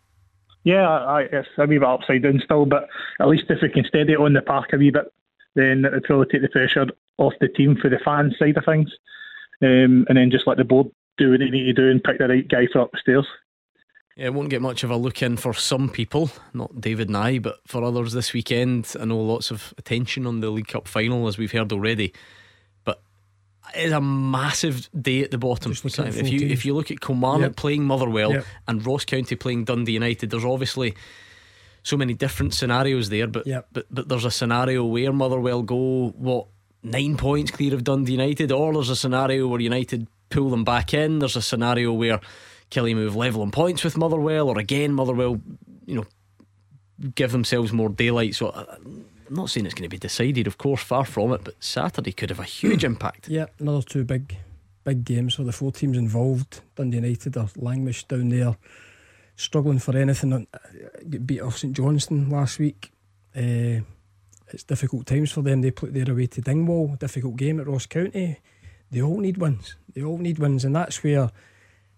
Yeah, I, it's a wee bit upside down still, but at least if we can steady it on the park a wee bit, then it would probably take the pressure off the team for the fan side of things, um, and then just let the board do what they need to do and pick the right guy for upstairs. Yeah, it won't get much of a look in for some people, not David and I, but for others this weekend. I know lots of attention on the League Cup final, as we've heard already. It's a massive day at the bottom. If you teams. if you look at Kilmarnock yep. playing Motherwell yep. and Ross County playing Dundee United, there's obviously so many different scenarios there. But yep. but but there's a scenario where Motherwell go what nine points clear of Dundee United, or there's a scenario where United pull them back in. There's a scenario where Killie move level on points with Motherwell, or again Motherwell, you know, give themselves more daylight. So uh, I'm not saying it's going to be decided, of course, far from it, but Saturday could have a huge [CLEARS THROAT] impact. Yeah, another two big, big games for the four teams involved. Dundee United are languish down there, struggling for anything. Uh, get beat off St Johnstone last week. Uh, it's difficult times for them. They play their away to Dingwall, difficult game at Ross County. They all need wins. They all need wins, and that's where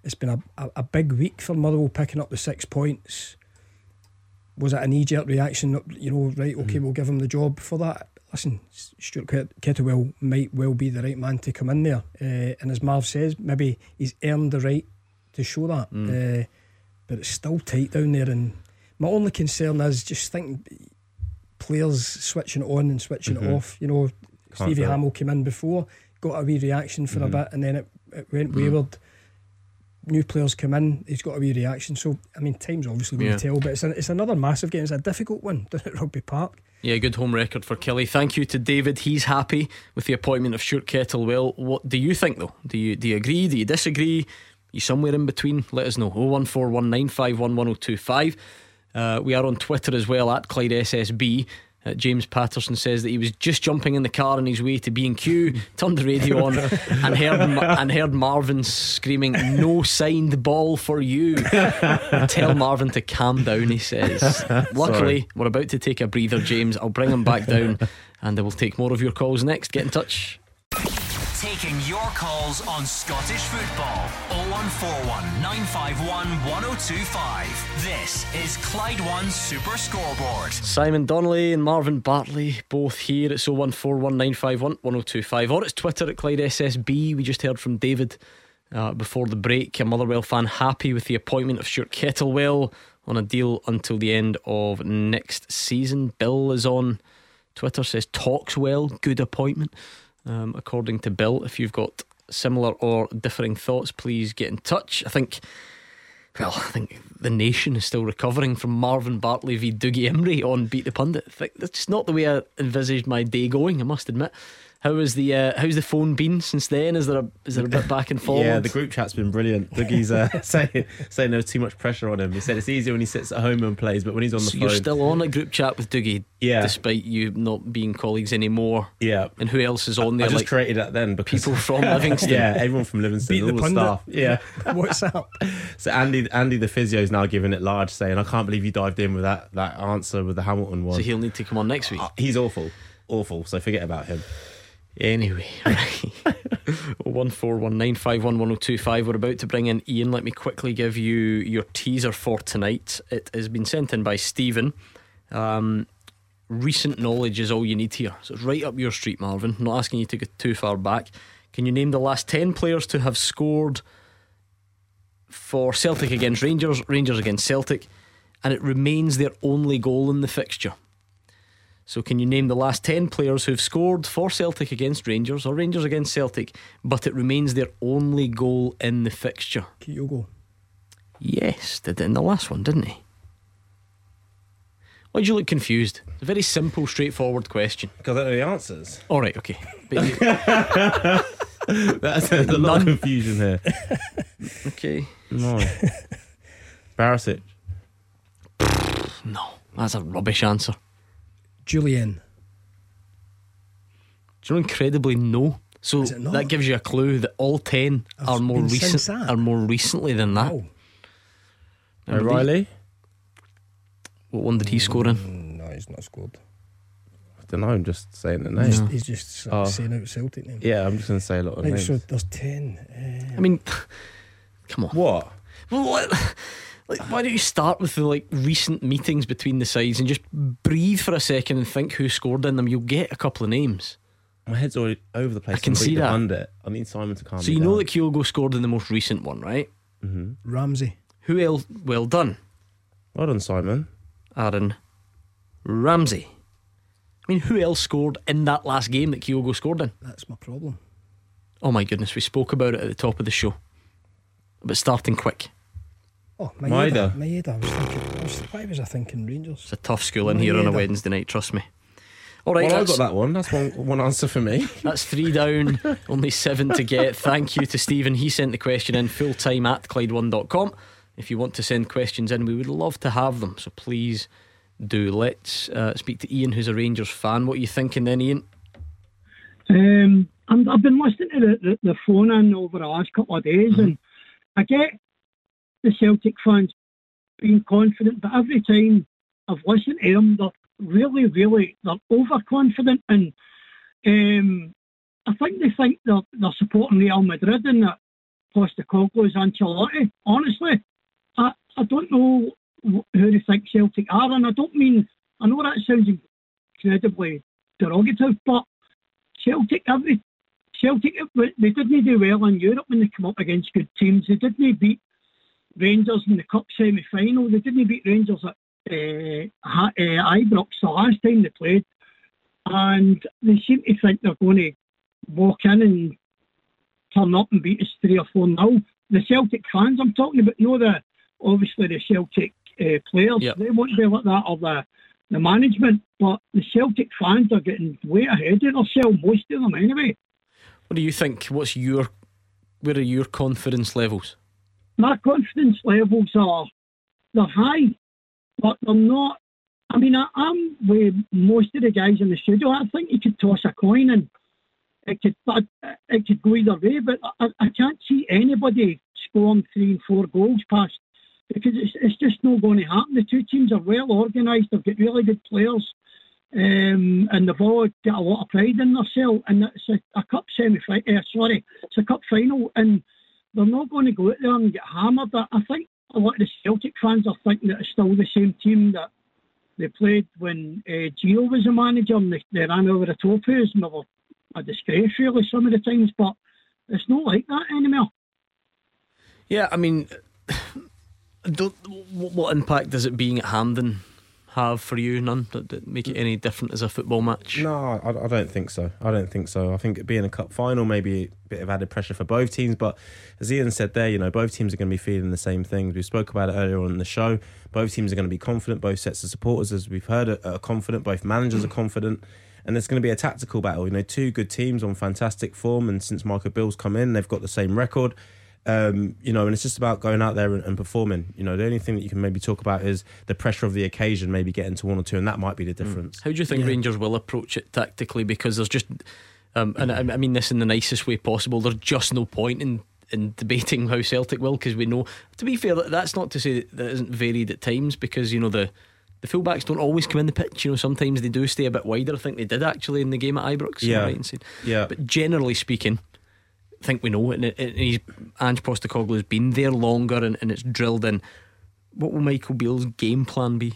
it's been a, a, a big week for Motherwell picking up the six points. Was it a knee jerk reaction? You know, right? Okay, mm. we'll give him the job for that. Listen, Stuart Kettlewell might well be the right man to come in there, uh, and as Marv says, maybe he's earned the right to show that. Mm. Uh, but it's still tight down there, and my only concern is just think players switching on and switching mm-hmm. off. You know, Can't Stevie Hammell came in before, got a wee reaction for mm-hmm. a bit, and then it, it went mm-hmm. wayward. New players come in, he's got a wee reaction. So, I mean, time's obviously going yeah. to tell, but it's, it's another massive game. It's a difficult one [LAUGHS] down at Rugby Park. Yeah, good home record for Killie. Thank you to David. He's happy with the appointment of Stuart Kettlewell. What do you think, though? Do you do you agree? Do you disagree? You somewhere in between? Let us know. 01419511025. Uh, we are on Twitter as well at Clyde SSB. Uh, James Patterson says that he was just jumping in the car on his way to B and Q, [LAUGHS] turned the radio on, [LAUGHS] and heard and heard Marvin screaming, "No signed ball for you." [LAUGHS] Tell Marvin to calm down. He says. Luckily, Sorry. we're about to take a breather, James. I'll bring him back down, and we'll take more of your calls next. Get in touch. Taking your calls on Scottish football. 0141 951 1025. This is Clyde One Super Scoreboard. Simon Donnelly and Marvin Bartley both here. It's 0141 951 1025. Or it's Twitter at Clyde SSB. We just heard from David uh, before the break. A Motherwell fan happy with the appointment of Stuart Kettlewell on a deal until the end of next season. Bill is on Twitter, says talks well, good appointment um, according to Bill. If you've got similar or differing thoughts, please get in touch. I think. Well, I think the nation is still recovering from Marvin Bartley v Dougie Imrie on Beat the Pundit. That's just not the way I envisaged my day going, I must admit. How is the uh, how's the phone been since then? Is there a is there a bit back and forth? yeah, the group chat's been brilliant. Dougie's uh, [LAUGHS] saying saying there's too much pressure on him. He said it's easier when he sits at home and plays, but when he's on the so phone, you're still on a group chat with Dougie, yeah, despite you not being colleagues anymore. Yeah, and who else is on there? I just like created that then because people from [LAUGHS] Livingston. yeah, everyone from Livingston, Beat all the, the staff. Yeah, [LAUGHS] what's up? So Andy, Andy the physio is now giving it large, saying, "I can't believe you dived in with that that answer with the Hamilton one." So he'll need to come on next week. Uh, he's awful, awful. So forget about him. Anyway, [LAUGHS] one four one nine five one one zero two five. We're about to bring in Ian. Let me quickly give you your teaser for tonight. It has been sent in by Stephen. Um, recent knowledge is all you need here, so it's right up your street, Marvin. Not asking you to get too far back. Can you name the last ten players to have scored for Celtic against Rangers, Rangers against Celtic, and it remains their only goal in the fixture? So, can you name the last 10 players who've scored for Celtic against Rangers or Rangers against Celtic, but it remains their only goal in the fixture? Kyogo. Yes, did it in the last one, didn't he? Why'd you look confused? It's a very simple, straightforward question. Because I don't know the answers. All right, okay. You... [LAUGHS] That's a, lot of confusion here. okay. No. Barisic. no, that's a rubbish answer. Jullien. Do you know incredibly no? So that gives you a clue that all 10 I've are more recent are more recently than that. Oh. O'Riley. What one did he score in? Mm, no, he's not scored. I don't know. I'm just saying the name. He's, he's just oh. saying out Celtic name. Yeah, I'm just going to say a lot of right, names. So there's ten. Uh, I mean, [LAUGHS] come on. What? Well, what? [LAUGHS] Like, why don't you start with the like recent meetings between the sides and just breathe for a second and think who scored in them? You'll get a couple of names. My head's already over the place. I can see that. Under. I need Simon to calm. So you know that Kyogo scored in the most recent one, right? Mm-hmm. Ramsey. Who else? Well done. Well done, Simon. Aaron Ramsey. I mean, who else scored in that last game that Kyogo scored in? That's my problem. Oh my goodness, we spoke about it at the top of the show. But starting quick. Oh, Maeda. Maeda. I was thinking, I was, why was I thinking Rangers? It's a tough school in here on a Wednesday night, trust me. All right, well, I got that one. That's one, one answer for me. [LAUGHS] That's three down, [LAUGHS] only seven to get. Thank you to Stephen. He sent the question in full time at Clyde1.com. If you want to send questions in, we would love to have them. So please do. Let's uh, speak to Ian, who's a Rangers fan. What are you thinking then, Ian? Um, i have been listening to the, the, the phone in over the last couple of days, mm-hmm. and I get the Celtic fans being confident, but every time I've listened to them, they're, really, really, they're overconfident and um, I think they think they're, they're supporting Real Madrid and that Postecoglou's Ancelotti. Honestly, I, I don't know who they think Celtic are, and I don't mean, I know that sounds incredibly derogative, but Celtic, every Celtic, they didn't do well in Europe when they come up against good teams. They didn't beat Rangers in the Cup semi final. They didn't beat Rangers at uh, uh, Ibrox the last time they played. And they seem to think they're going to walk in and turn up and beat us 3 or 4 nil. The Celtic fans I'm talking about, you know the obviously the Celtic uh, players, yep. they won't be like that, or the, the management, but the Celtic fans are getting way ahead of themselves, most of them anyway. What do you think? What's your, where are your confidence levels? My confidence levels are, they're high, but they're not. I mean, I, am with most of the guys in the studio. I think you could toss a coin and it could it could go either way. But I, I can't see anybody scoring three and four goals past because it's, it's just not going to happen. The two teams are well organised. They've got really good players. Um, and they've all got a lot of pride in themselves. And it's a, a cup semi final. Uh, sorry, it's a cup final, and they're not going to go out there and get hammered. I think a lot of the Celtic fans are thinking that it's still the same team that they played when uh, Gio was a manager and they, they ran over the top of us and they were a disgrace really some of the times, but it's not like that anymore. Yeah, I mean, [SIGHS] what impact does it being at Hampden have for you? None. that, make it any different as a football match? No, I, I, don't think so. I don't think so. I think it being a cup final, maybe a bit of added pressure for both teams. But as Ian said there, you know, both teams are going to be feeling the same things. We spoke about it earlier on in the show. Both teams are going to be confident. Both sets of supporters, as we've heard, are, are confident. Both managers are confident. And it's going to be a tactical battle. You know, two good teams on fantastic form. And since Michael Beale's come in, they've got the same record. Um, you know, and it's just about going out there and, and, performing. You know, the only thing that you can maybe talk about is the pressure of the occasion, maybe getting to one or two, and that might be the hmm. difference. Mm. How do you think yeah. Rangers will approach it tactically? Because there's just, um, and I, I mean this in the nicest way possible. There's just no point in in debating how Celtic will because we know. To be fair, that's not to say that, that isn't varied at times because you know the. The fullbacks don't always come in the pitch. You know, sometimes they do stay a bit wider. I think they did actually in the game at Ibrox. Yeah, right yeah. But generally speaking, think we know, and, and he's Ange Postecoglou's been there longer, and, and it's drilled in. What will Michael Beale's game plan be?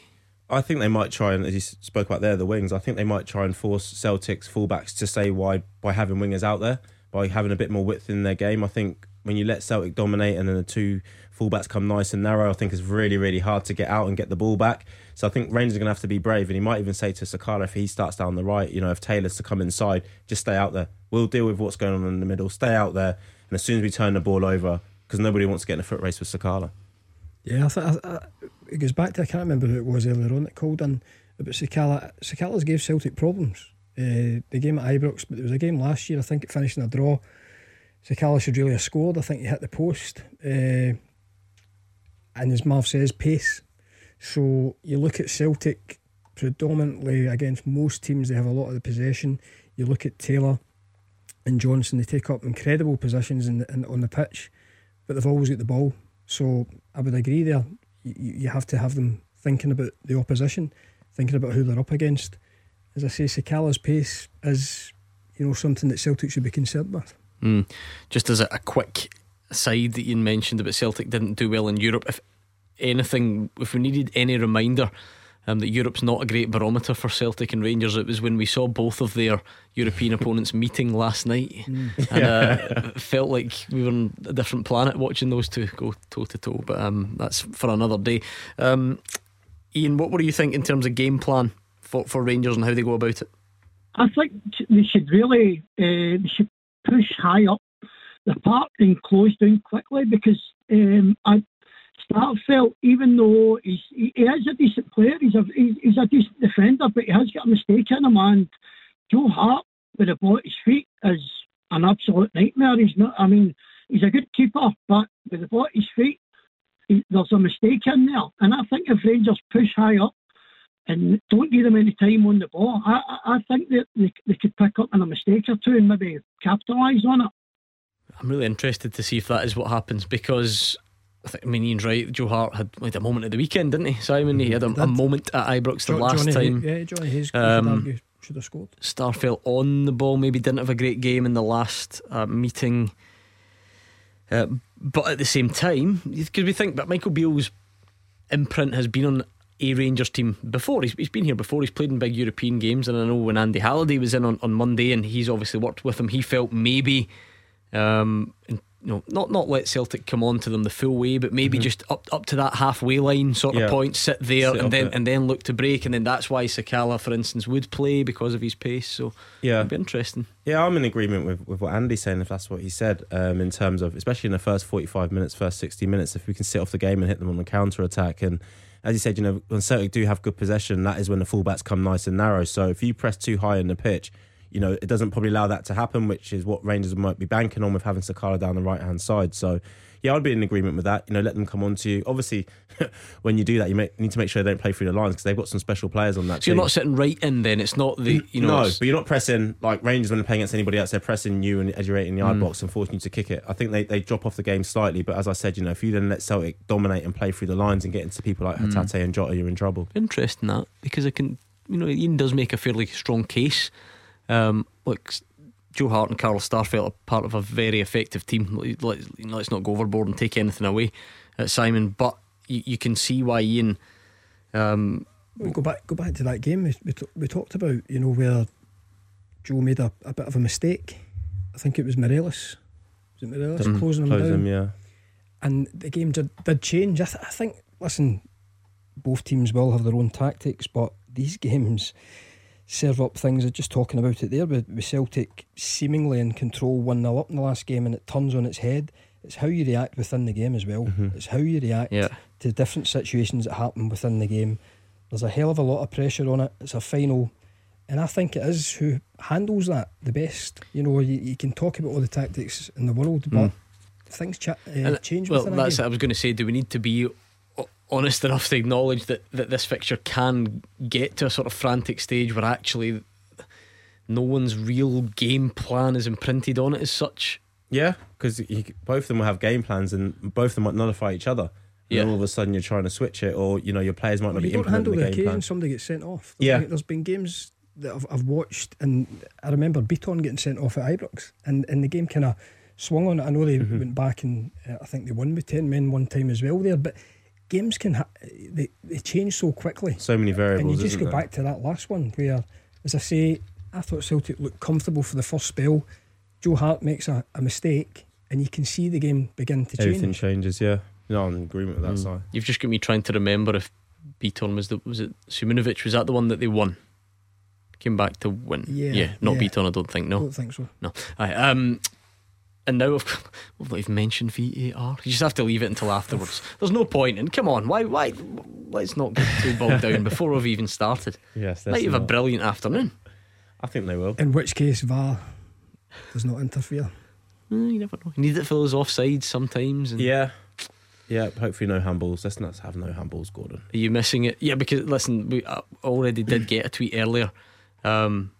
I think they might try and, as you spoke about there, the wings. I think they might try and force Celtic's fullbacks to say why by having wingers out there, by having a bit more width in their game. I think when you let Celtic dominate and then the two fullbacks come nice and narrow, I think it's really, really hard to get out and get the ball back. So I think Rangers are going to have to be brave. And he might even say to Sakala, if he starts down the right, you know, if Taylor's to come inside, just stay out there. We'll deal with what's going on in the middle. Stay out there. And as soon as we turn the ball over, because nobody wants to get in a foot race with Sakala. Yeah, I th- I, I, it goes back to, I can't remember who it was earlier on that called in about Sakala. Sakala's gave Celtic problems. Uh, the game at Ibrox, but there was a game last year, I think it finished in a draw. Sakala should really have scored. I think he hit the post. Uh, and as Marv says, pace. So you look at Celtic predominantly against most teams, they have a lot of the possession. You look at Taylor and Johnston, they take up incredible positions in, the, in on the pitch, but they've always got the ball. So I would agree there. You, you have to have them thinking about the opposition, thinking about who they're up against. As I say, Sakala's pace is, you know, something that Celtic should be concerned with. Mm. Just as a, a quick side that you mentioned about Celtic didn't do well in Europe, if anything, if we needed any reminder um, that Europe's not a great barometer for Celtic and Rangers, it was when we saw both of their European [LAUGHS] opponents meeting last night, mm. and [LAUGHS] uh, felt like we were on a different planet watching those two go toe to toe. But um, that's for another day. Um, Ian, what were you think in terms of game plan for for Rangers and how they go about it? I think they should really uh, they should push high up the park and closed down quickly because um, I Starfelt, even though he's, he, he is a decent player, he's a he's a decent defender, but he has got a mistake in him. And Joe Hart with the ball at his feet is an absolute nightmare. He's not. I mean, he's a good keeper, but with the ball at his feet, he, there's a mistake in there. And I think if Rangers push high up and don't give them any time on the ball, I, I, I think that they, they could pick up on a mistake or two and maybe capitalise on it. I'm really interested to see if that is what happens because I, think, I mean, Ian's right. Joe Hart had, had a moment at the weekend, didn't he, Simon? He had a, a moment at Ibrox the last Johnny, time. Yeah, Johnny Hayes um, should have scored. Starfelt on the ball, maybe didn't have a great game in the last uh, meeting. Uh, but at the same time, because we think that Michael Beale's imprint has been on a Rangers team before. He's, he's been here before. He's played in big European games, and I know when Andy Halliday was in on, on Monday, and he's obviously worked with him. He felt maybe um, in you know, not not let Celtic come on to them the full way, but maybe mm-hmm. just up up to that halfway line sort yeah. of point, sit there sit and then it. and then look to break, and then that's why Sakala, for instance, would play because of his pace. So yeah, it'd be interesting. Yeah, I'm in agreement with, with what Andy's saying. If that's what he said, um, in terms of especially in the first 45 minutes, first 60 minutes, if we can sit off the game and hit them on the counter attack and. As you said, you know, when Celtic do have good possession, that is when the fullbacks come nice and narrow. So if you press too high in the pitch, you know, it doesn't probably allow that to happen, which is what Rangers might be banking on with having Sakala down the right hand side. So, yeah, I'd be in agreement with that. You know, let them come on to you. Obviously, [LAUGHS] when you do that, you make, need to make sure they don't play through the lines because they've got some special players on that. So team. you're not sitting right in. Then it's not the you know. No, but you're not pressing like Rangers when they're playing against anybody else. They're pressing you and as you're in the mm. box and forcing you to kick it. I think they, they drop off the game slightly, but as I said, you know, if you then let Celtic dominate and play through the lines and get into people like mm. Hatate and Jota, you're in trouble. Interesting that because it can, you know, Ian does make a fairly strong case um, look, Joe Hart and Carl Starfelt are part of a very effective team. Let's, let's not go overboard and take anything away at Simon, but you, you can see why Ian. Um, we go back, go back to that game we, we, we talked about. You know where Joe made a, a bit of a mistake. I think it was Morelos. Was it Morelos mm, closing him down? Him, yeah. And the game did, did change. I, th- I think. Listen, both teams will have their own tactics, but these games serve up things. Just talking about it there with, with Celtic seemingly in control 1 0 up in the last game and it turns on its head. It's how you react within the game as well. Mm-hmm. It's how you react yeah. to different situations that happen within the game. There's a hell of a lot of pressure on it. It's a final. And I think it is who handles that the best. You know, you, you can talk about all the tactics in the world, but mm. things ch- uh, change. Well, that's I was going to say. Do we need to be honest enough to acknowledge that, that this fixture can get to a sort of frantic stage where actually no one's real game plan is imprinted on it as such. Yeah, because both of them will have game plans and both of them might nullify each other. And yeah. all of a sudden you're trying to switch it, or you know your players might not well, be you don't implementing handle the, game occasion plan. Somebody gets sent off. There's yeah, been, there's been games that I've, I've watched, and I remember Bitton getting sent off at Ibrox, and, and the game kind of swung on it. I know they mm-hmm. went back and uh, I think they won with ten men one time as well there, but games can ha- they, they change so quickly. So many variables. And you just go there? back to that last one where, as I say, I thought Celtic looked comfortable for the first spell. Joe Hart makes a, a mistake, and you can see the game begin to Everything change. Everything changes. Yeah, no, I'm in agreement with that mm. side. You've just got me trying to remember if Bitton was the was it Simunovic was that the one that they won? Came back to win. Yeah, yeah, not yeah. Bitton. I don't think. No, I don't think so. No. Right, um, and now we've, [LAUGHS] we've not even mentioned VAR. You just have to leave it until afterwards. There's no point. And come on, why? Why? Let's not get too bogged down [LAUGHS] before we've even started. Yes, might have not. a brilliant afternoon. I think they will. In which case, VAR does not interfere. Mm, you never know. You need it for those offsides sometimes. And yeah. Yeah, hopefully no handballs. Let's not have no handballs, Gordon. Are you missing it? Yeah, because listen, we uh, already did get a tweet earlier. Um,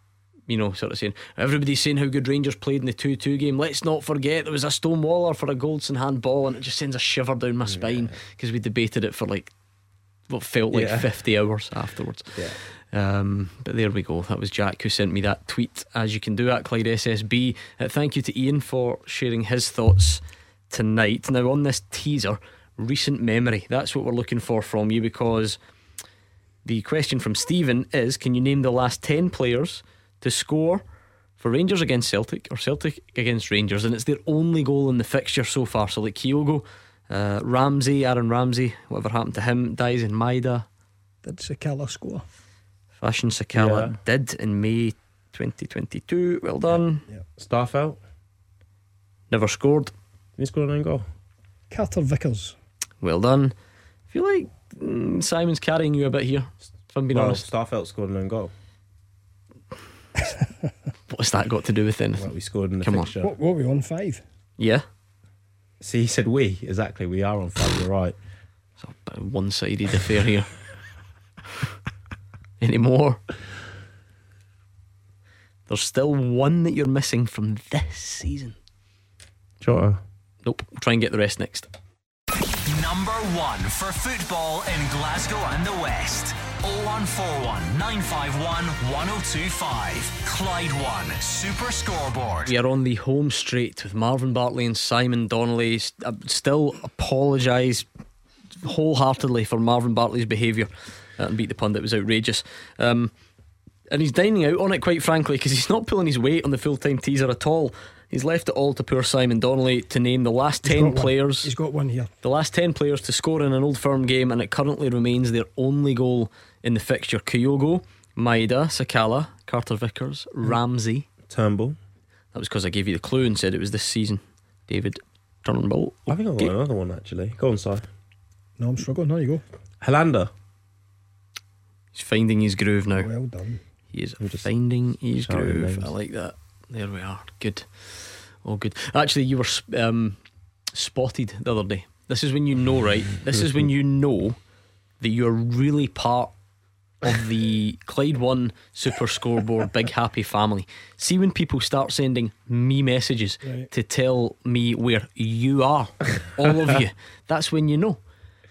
you know, sort of saying everybody's saying how good Rangers played in the two-two game. Let's not forget there was a stonewaller for a Goldson handball, and it just sends a shiver down my spine because yeah. we debated it for like what felt like yeah. fifty hours afterwards. Yeah. Um, but there we go. That was Jack who sent me that tweet. As you can do at Clyde SSB. Uh, thank you to Ian for sharing his thoughts tonight. Now on this teaser, recent memory. That's what we're looking for from you because the question from Stephen is: Can you name the last ten players? To score for Rangers against Celtic or Celtic against Rangers, and it's their only goal in the fixture so far. So, like Kyogo, uh, Ramsey, Aaron Ramsey, whatever happened to him, Daizen Maeda. Did Sakala score? Fashion Sakala yeah. did in May 2022. Well done. Yeah. yeah. Starfelt. Never scored. Did he scored an own goal? Carter Vickers. Well done. I feel like mm, Simon's carrying you a bit here, if I'm being well, honest. Starfelt scored an own goal. What's that got to do with anything? Well, we scored in the Come fixture. On. What, what were we on? Five? Yeah. See, he said we. Exactly. We are on five. You're right. It's a one sided affair here. [LAUGHS] Any more? There's still one that you're missing from this season. Jota. Nope. Try and get the rest next. Number one for football in Glasgow and the West. 0141 951 1025. Clyde One Super Scoreboard. We are on the home straight with Marvin Bartley and Simon Donnelly. I still apologise wholeheartedly for Marvin Bartley's behaviour uh, and beat the pundit. It was outrageous. Um, and he's dining out on it, quite frankly, because he's not pulling his weight on the full time teaser at all. He's left it all to poor Simon Donnelly to name the last He's 10 got one. players. He's got one here. The last 10 players to score in an old firm game, and it currently remains their only goal in the fixture. Kyogo, Maeda, Sakala, Carter Vickers, hmm. Ramsey, Turnbull. That was because I gave you the clue and said it was this season. David Turnbull. I think I've got another one actually. Go on, Si. No, I'm struggling. There you go. Helander. He's finding his groove now. Well done. He is finding his groove. names. I like that. There we are. Good. Oh, good. Actually, you were um, spotted the other day. This is when you know, right? This is when you know that you're really part of the Clyde One Super Scoreboard Big Happy Family. See when people start sending me messages Right. to tell me where you are, all of you. [LAUGHS] That's when you know.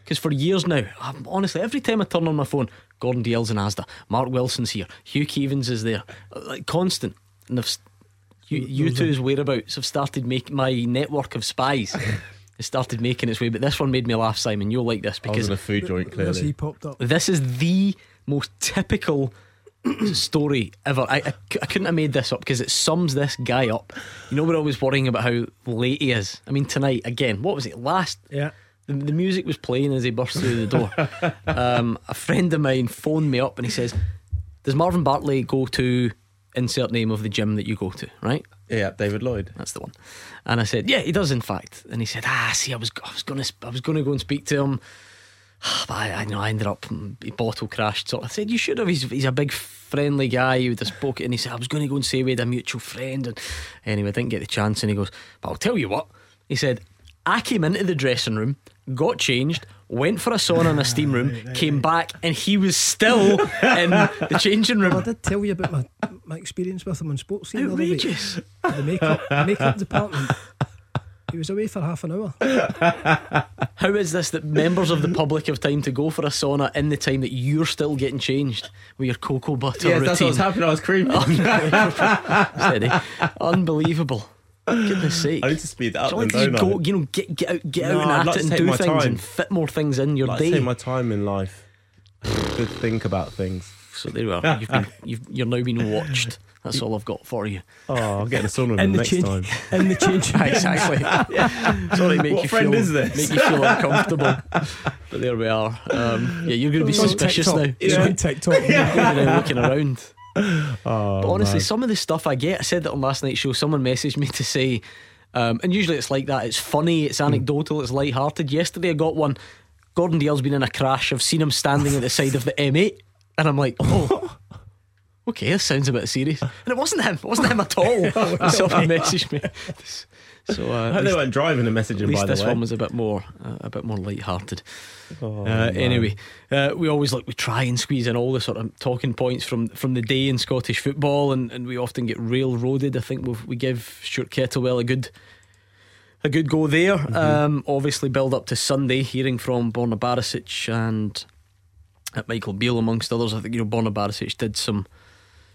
Because for years now, I'm, honestly, every time I turn on my phone, Gordon Dalziel's in Asda, Mark Wilson's here, Hugh Keevins is there, like constant. And I've, s- you, you two's whereabouts have started making my network of spies. [LAUGHS] has started making its way, but this one made me laugh, Simon. You'll like this I was because in a food joint There's clearly. he popped up. this is the most typical [CLEARS THROAT] story ever. I I couldn't have made this up because it sums this guy up. You know, we're always worrying about how late he is. I mean, tonight, again, what was it? Last. Yeah. The, the music was playing as he burst through the door. [LAUGHS] um, a friend of mine phoned me up and he says, Does Marvin Bartley go to insert name of the gym that you go to, right? Yeah, David Lloyd. That's the one. And I said, yeah, he does, in fact. And he said, ah, see, I was, I was gonna, I was gonna go and speak to him, [SIGHS] but I, I know I ended up he bottle crashed. So I said, you should have. He's, he's a big friendly guy. You would have spoken. And he said, I was going to go and say we had a mutual friend. And anyway, I didn't get the chance. And he goes, but I'll tell you what. He said, I came into the dressing room, got changed. Went for a sauna in a steam room, came back, and he was still in the changing room. Well, I did tell you about my, my experience with him on sports scene the other week. Outrageous. The makeup, the makeup department. He was away for half an hour. How is this that members of the public have time to go for a sauna in the time that you're still getting changed with your cocoa butter Yes, routine? that's what's happening. I was creeping. Steady. [LAUGHS] Unbelievable. Goodness sake. [SIGHS] I need to speed that up then, you don't go, I? you know, get get out, get No, out and I'd like it to and do things time. and fit more things in your like day. to take my time in life. Good think about things. So there you are. You've been, [LAUGHS] you've, you're now being watched. That's all I've got for you. Oh, I'll get a sauna with him the next change, time. in the change. [LAUGHS] exactly. Sorry, to make What you friend feel, is this? Make you feel uncomfortable. [LAUGHS] but there we are. Um, yeah, you're going to be suspicious now. He's on TikTok. You're looking around. [LAUGHS] Oh, But honestly, man. some of the stuff I get, I said that on last night's show. Someone messaged me [LAUGHS] to say, um, and usually it's like that. It's funny, it's anecdotal, it's light-hearted. Yesterday I got one. Gordon Dalziel's been in a crash. I've seen him standing at the side of the M8, and I'm like, oh. [LAUGHS] Okay, this sounds a bit serious, and it wasn't him. It wasn't him at all. Someone messaged me. So uh, I at they weren't driving and messaging at least by the way. this way. one was a bit more, uh, a bit more light-hearted. Oh, Uh, anyway, uh, we always like we try and squeeze in all the sort of talking points from from the day in Scottish football, and, and we often get railroaded. I think we we give Stuart Kettlewell a good a good go there. Um, obviously, build up to Sunday, hearing from Borna Barisic and uh, Michael Beale amongst others. I think you know Borna Barisic did some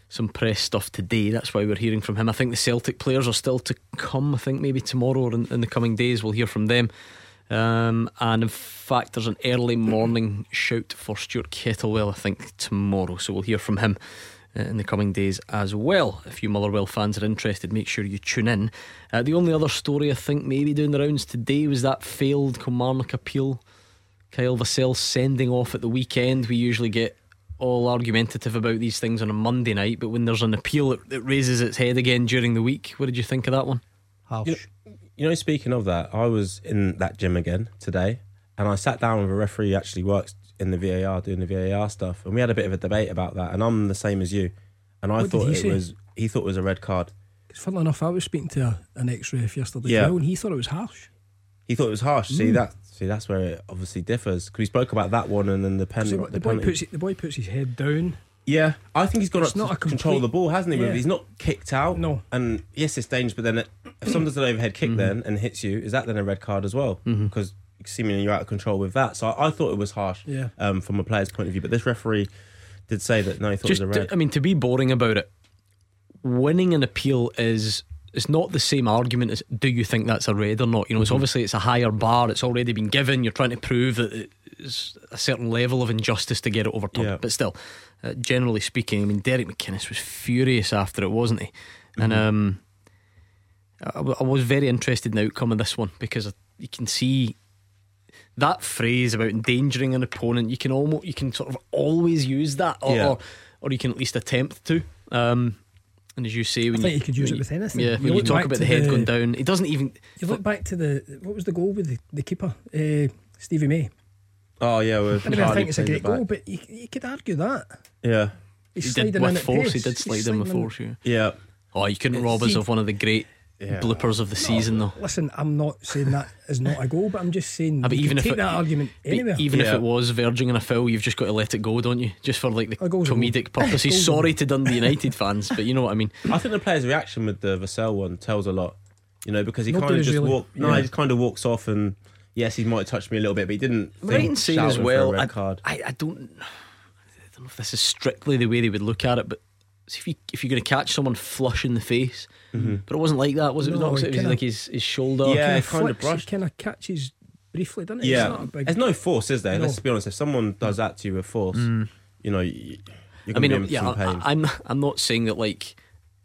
some press stuff today. That's why we're hearing from him. I think the Celtic players are still to come. I think maybe tomorrow or in, in the coming days we'll hear from them. Um, and in fact, there's an early morning shout for Stuart Kettlewell, I think, tomorrow. So we'll hear from him uh, in the coming days as well. If you Motherwell fans are interested, make sure you tune in. Uh, the only other story I think maybe doing the rounds today was that failed Kilmarnock appeal. Kyle Vassell sending off at the weekend. We usually get all argumentative about these things on a Monday night, but when there's an appeal, it, it raises its head again during the week. What did you think of that one? You know, you know, speaking of that, I was in that gym again today, and I sat down with a referee who actually works in the VAR, doing the VAR stuff, and we had a bit of a debate about that. And I'm the same as you, and I What thought it say? was he thought it was a red card. Because funnily enough, I was speaking to a, an ex-ref yesterday Yeah. well, and he thought it was harsh. He thought it was harsh. See Mm. that? See that's where it obviously differs because we spoke about that one and then the pen. The, the, boy penalty. puts, the boy puts his head down. Yeah, I think he's got It's to not a control the ball, hasn't he? Yeah. He's not kicked out. No. And yes, it's dangerous, but then it, if someone does an overhead kick then and hits you, is that then a red card as well? Mm-hmm. Because seemingly you're out of control with that. So I, I thought it was harsh Yeah. um, from a player's point of view. But this referee did say that no, he thought Just, it was a red. I mean, to be boring about it, winning an appeal is it's not the same argument as do you think that's a red or not. You know, it's Mhm. obviously it's a higher bar. It's already been given. You're trying to prove that it's a certain level of injustice to get it overturned. Yeah. But still, uh, generally speaking, I mean, Derek McInnes was furious after it, wasn't he? And Mhm. um, I, w- I was very interested in the outcome of this one because you can see that phrase about endangering an opponent. You can almost you can sort of always use that, or Yeah. or, or you can at least attempt to. Um, and as you say, when I think you could use it with anything. Yeah, You when you look talk about the head the- going down, it doesn't even. You look back to the what was the goal with the, the keeper, uh, Stevie May. oh yeah, with I, mean, I think it's a playing great it goal, but you, you could argue that. Yeah, He's He sliding did in with at force. He did He's slide in sliding with force. Yeah. yeah. Oh, you couldn't rob us of one of the great Yeah. bloopers of the season, though. Listen, I'm not saying that is not a goal, but I'm just saying Ah, [LAUGHS] but you even can if take it- that argument anywhere. Even if it was verging on a foul, you've just got to let it go, don't you? Just for like the A goal's a goal. comedic [LAUGHS] purposes. Goal's Sorry to Dundee United [LAUGHS] fans, but you know what I mean. I think the player's reaction with the Vassell one tells a lot. You know, because he kind of just really- walk. No, yeah. he just kind of walks off, and yes, he might have touched me a little bit, but he didn't. I'm right think in saying as for a well. red I, card. I, I don't. I don't know if this is strictly the way they would look at it, but see if you if you're going to catch someone flush in the face, Mhm. but it wasn't like that, was it? No, it was, not, it was like his, his shoulder. Yeah, Kinda it kind of brushed. kind of catches briefly, doesn't it? It's Yeah, not a big- there's no force, is there? No. Let's be honest. If someone does that to you with force, Mm. you know, you, you're I going to mean, be in yeah, some pain. I, I'm I'm not saying that like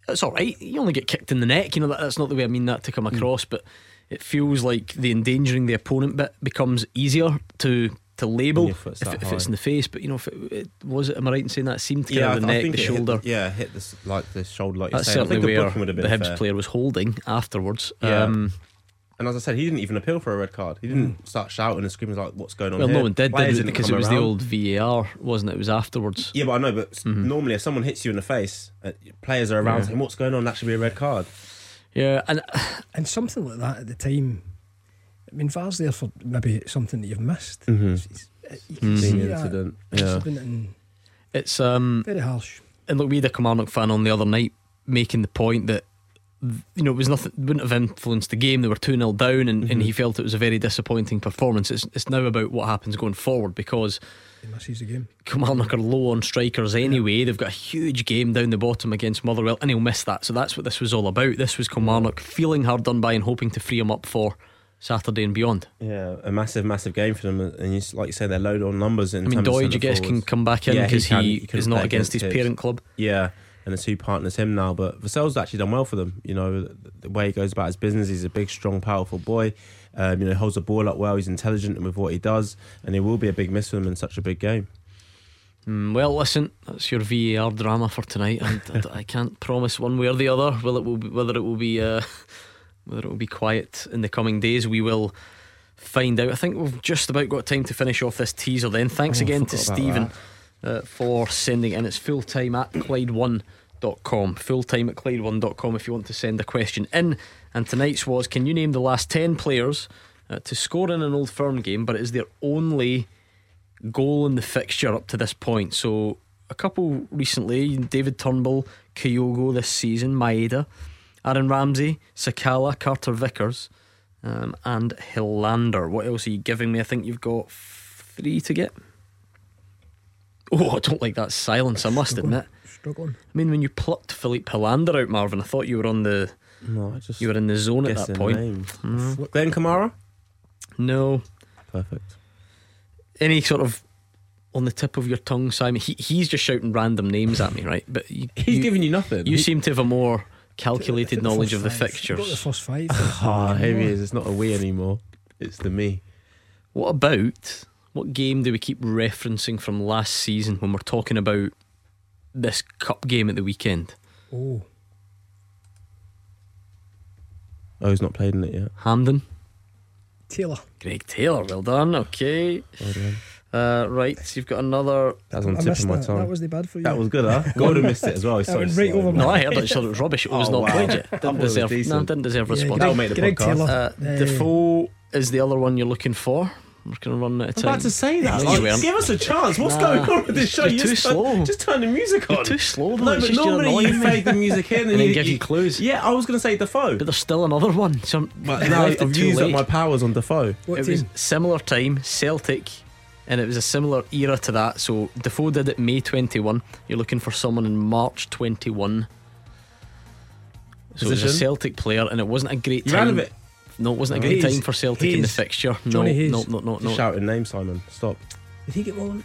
it's all right. You only get kicked in the neck. You know that, that's not the way I mean that to Mm. come across. But it feels like the endangering the opponent bit becomes easier to to label if, if it's in the face. But you know, if it, it was it, am I right in saying that it seemed to yeah, kind I, of the I neck, the it hit shoulder. yeah, hit this like the shoulder, like That's you're. I certainly think the where booking would have the been Hibs fair. player was holding afterwards. Yeah. Um, And as I said, he didn't even appeal for a red card. He didn't start shouting and screaming like, "What's going on?" well, here? no one did, did it? because it was around. the old VAR, wasn't it? It was afterwards. Yeah, but I know. But s Mhm. normally, if someone hits you in the face, uh, players are around Yeah. saying, "What's going on?" That should be a red card. Yeah, and and something like that at the time. I mean, VAR's there for maybe something that you've missed. Mhm. It's- it's- You can Mhm. see The that incident, yeah. incident it's um very harsh. and look, we had a Kilmarnock fan on the other night making the point that you know it was nothing wouldn't have influenced the game. They were two 0 down, and, and he Mhm. felt it was a very disappointing performance. It's it's now about what happens going forward because He misses the game. Kilmarnock are low on strikers anyway. They've got a huge game down the bottom against Motherwell, and he'll miss that. So that's what this was all about. This was Kilmarnock feeling hard done by and hoping to free him up for Saturday and beyond. Yeah, a massive, massive game for them, and you, like you say, they're loaded on numbers. In I mean, Doidge, I guess, can come back in because can. he, couldn't is not against his parent club. Yeah, and the two partners him now. But Vassell's actually done well for them. You know, the, way he goes about his business. He's a big, strong, powerful boy. Um, you know, holds the ball up well. He's intelligent with what he does, and it will be a big miss for them in such a big game. Mm, well, listen, that's your VAR drama for tonight, and I- [LAUGHS] I can't promise one way or the other. Will it will be, whether it will be uh, whether it will be quiet in the coming days? We will find out. I think we've just about got time to finish off this teaser. Then, thanks Oh, again to Stephen uh, for sending in. It's full time at Clyde1.com. Full time at Clyde1.com if you want to send a question in. And tonight's was: Can you name the last ten players uh, to score in an Old Firm game, but it is their only goal in the fixture up to this point. So a couple recently, David Turnbull, Kyogo this season, Maeda, Aaron Ramsey, Sakala, Carter Vickers, um, and Helander. What else are you giving me? I think you've got three to get. Oh, I don't like that silence. I must Struggling. admit. Struggling. I mean, when you plucked Filip Helander out, Marvin, I thought you were on the No, I just you were in the zone at that point. Mhm. Glenn Kamara. No, Perfect. any sort of on the tip of your tongue, Simon. He, he's just shouting random names at me, right? But you, He's you, giving you nothing. you He- seem to have a more calculated knowledge of the five. Got the fixtures. first five. Ah, here he is. It's not a we anymore. It's the me. What about what game do we keep referencing from last season when we're talking about this cup game at the weekend? Oh, Oh, he's not played in it yet. Hampden, Taylor. Greg Taylor. Well done. Okay. Well done. Uh, right, so you've got another. That was on I the tip of my that. tongue. That was the bad for you. That was good, huh? [LAUGHS] Gordon missed it as well. He's That so went right slow. over my No, I heard it. Sure, it was rubbish. It was Oh, not wow. played yet. I Didn't thought it was deserve. No, decent. didn't deserve Yeah, response. That'll make the Greg podcast. Taylor. Uh, Uh, Defoe is the other one you're looking for. We're going to run out of I'm about to say that. No, Like, give us a chance. What's Nah, going on with this show? you're You too just turn- slow. just turn the music on. You're too slow, though. No, but you're normally you fade the music in [LAUGHS] and, And then you, give you clues. Yeah, I was going to say Defoe. But there's still another one. So I now left it I've used up my powers on Defoe. What it was similar time, Celtic, and it was a similar era to that. So Defoe did it May 21. You're looking for someone in March 21. So it was a Celtic player, and it wasn't a great You time. ran a bit. No, it wasn't a great Hayes. time for Celtic in the fixture. No, Johnny Hayes. no, no, no, no. shouting name, Simon. Stop. Did he get one?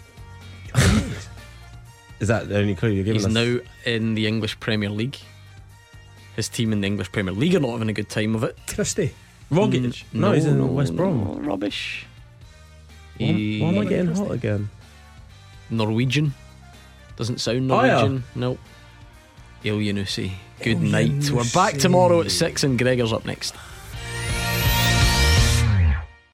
Is that the only clue you're giving He's us? now in the English Premier League. His team in the English Premier League are not having a good time of it. Christie. Rogic. Mm, no, he's in no, West Brom. no, rubbish. Why, why am I getting hot again? Norwegian. Doesn't sound Oh, yeah. Norwegian. No. Elyounoussi. Good oh, El night. We're back tomorrow at six, and Gregor's up next.